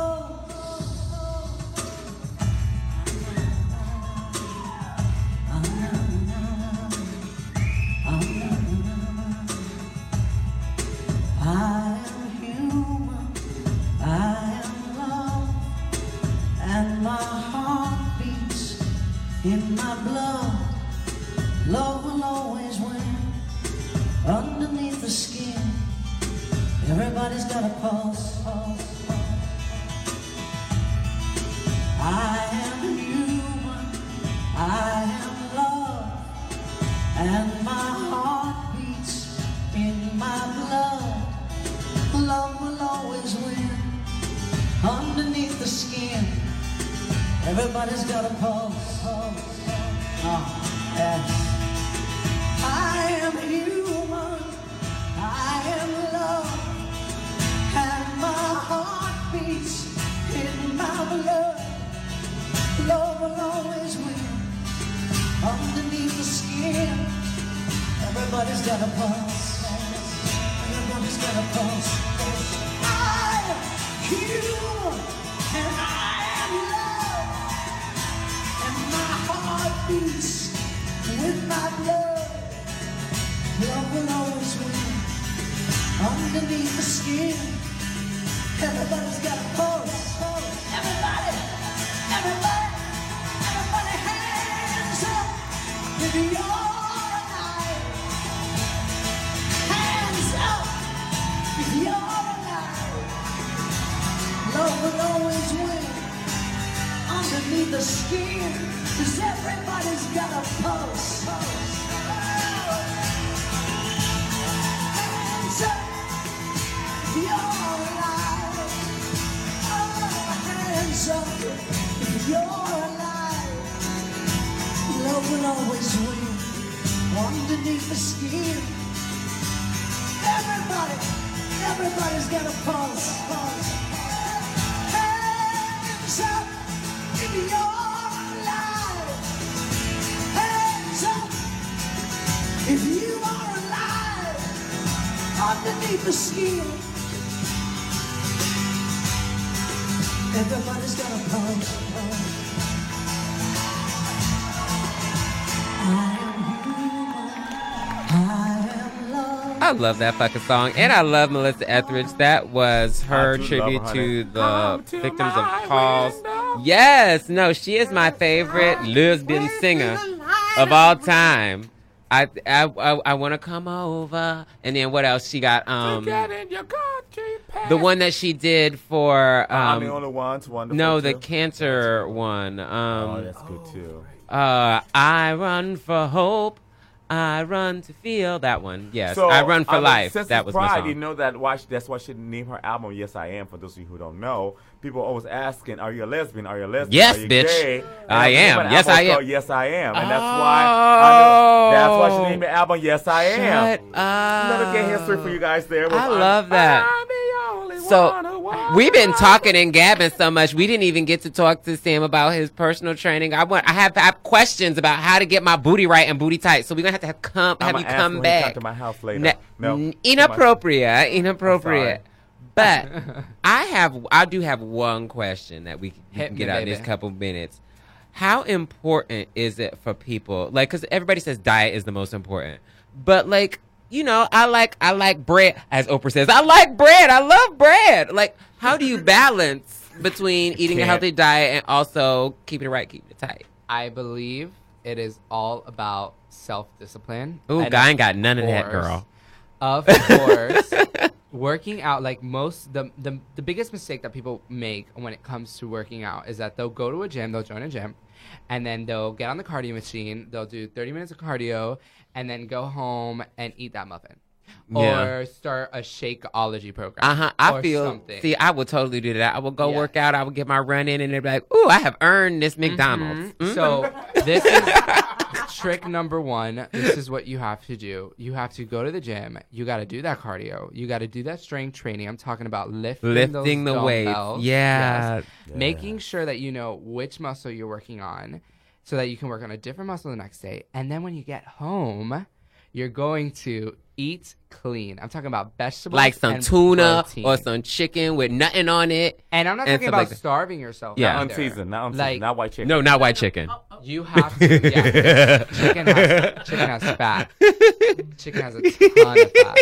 I love that fucking song, and I love Melissa Etheridge. That was her I do love tribute her, to the victims of Pulse. Yes, no, she is my favorite lesbian singer of all time. I I I, I want to come over, and then what else she got? Um, the one that she did for I'm um, the only one's wonderful. no, the too. cancer one. Um, Oh, that's good too. uh, I run for hope. I run to feel that one. Yes, So, I run for life. That was my Pride, song. You know that why she, that's why she named her album "Yes I Am." For those of you who don't know, people are always asking, "Are you a lesbian? Are you a lesbian? Yes, bitch. Gay? I am. Yes, I am. called Yes I Am, and that's why I know, oh. that's why she named the album "Yes I Am." Shut up. Little gay history for you guys there. I I'm- love that. I'm only one So we've been talking and gabbing so much, we didn't even get to talk to Sam about his personal training. I want, I have, I have questions about how to get my booty right and booty tight. So we're gonna have to have come, have I'ma you come him when he back. come to my house later. No, inappropriate, inappropriate. But <laughs> I have, I do have one question that we, Hit can me, get out in this baby. couple minutes. How important is it for people? Like, because everybody says diet is the most important, but like, you know, I like I like bread, as Oprah says. I like bread. I love bread. Like, how do you <laughs> balance between eating a Can't. healthy diet and also keeping it right, keeping it tight? I believe it is all about self discipline. Ooh, I ain't got none of that, girl. Of course, <laughs> working out like most the, the the biggest mistake that people make when it comes to working out is that they'll go to a gym, they'll join a gym, and then they'll get on the cardio machine, they'll do 30 minutes of cardio, and then go home and eat that muffin. Yeah. Or start a Shakeology program. Uh huh. I feel. something. See, I would totally do that. I would go work out. I would get my run in, and they'd be like, "Ooh, I have earned this McDonald's." Mm. So this is trick number one. This is what you have to do. You have to go to the gym. You got to do that cardio. You got to do that strength training. I'm talking about lifting, Lifting those the weights. dumbbells. Yeah. Yes. making sure that you know which muscle you're working on, so that you can work on a different muscle the next day. And then when you get home, you're going to eat clean. I'm talking about vegetables, like some and tuna protein. or some chicken with nothing on it. And I'm not and talking stuff about like that. starving yourself. Yeah. Not either. unseasoned, not unseasoned, Like- not white chicken. No, not white chicken. You have to. Yeah. <laughs> chicken has chicken has fat. Chicken has a ton of fat.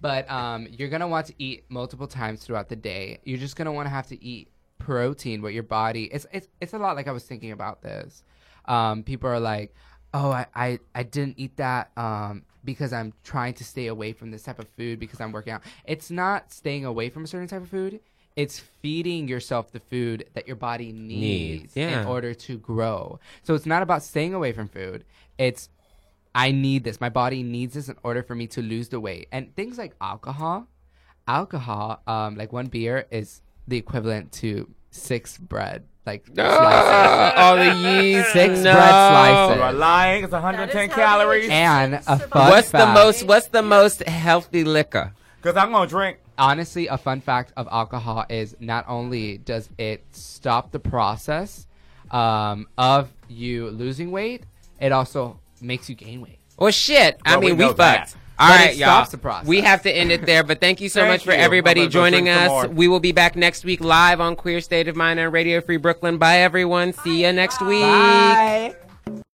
But um, you're gonna want to eat multiple times throughout the day. You're just gonna want to have to eat protein. What your body it's it's it's a lot. Like I was thinking about this. Um, people are like, oh, I I, I didn't eat that um because I'm trying to stay away from this type of food because I'm working out. It's not staying away from a certain type of food. It's feeding yourself the food that your body needs, Needs, yeah. in order to grow. So it's not about staying away from food. It's I need this. My body needs this in order for me to lose the weight. And things like alcohol, alcohol, um, like one beer is the equivalent to six bread, like <laughs> slices. all the yeast. Six no. bread slices. You are lying. It's 110 That is how calories. And a fun What's the most? What's the most healthy liquor? Because I'm gonna drink. honestly, a fun fact of alcohol is not only does it stop the process um, of you losing weight, it also makes you gain weight. Well, shit. I Well, we mean, we, fucked. that. Fucked. All But right, it y'all. stops the process. We have to end it there, but thank you so Thank much for you. everybody I'm joining us. We will be back next week live on Queer State of Mind on Radio Free Brooklyn. Bye, everyone. See you next week. Bye.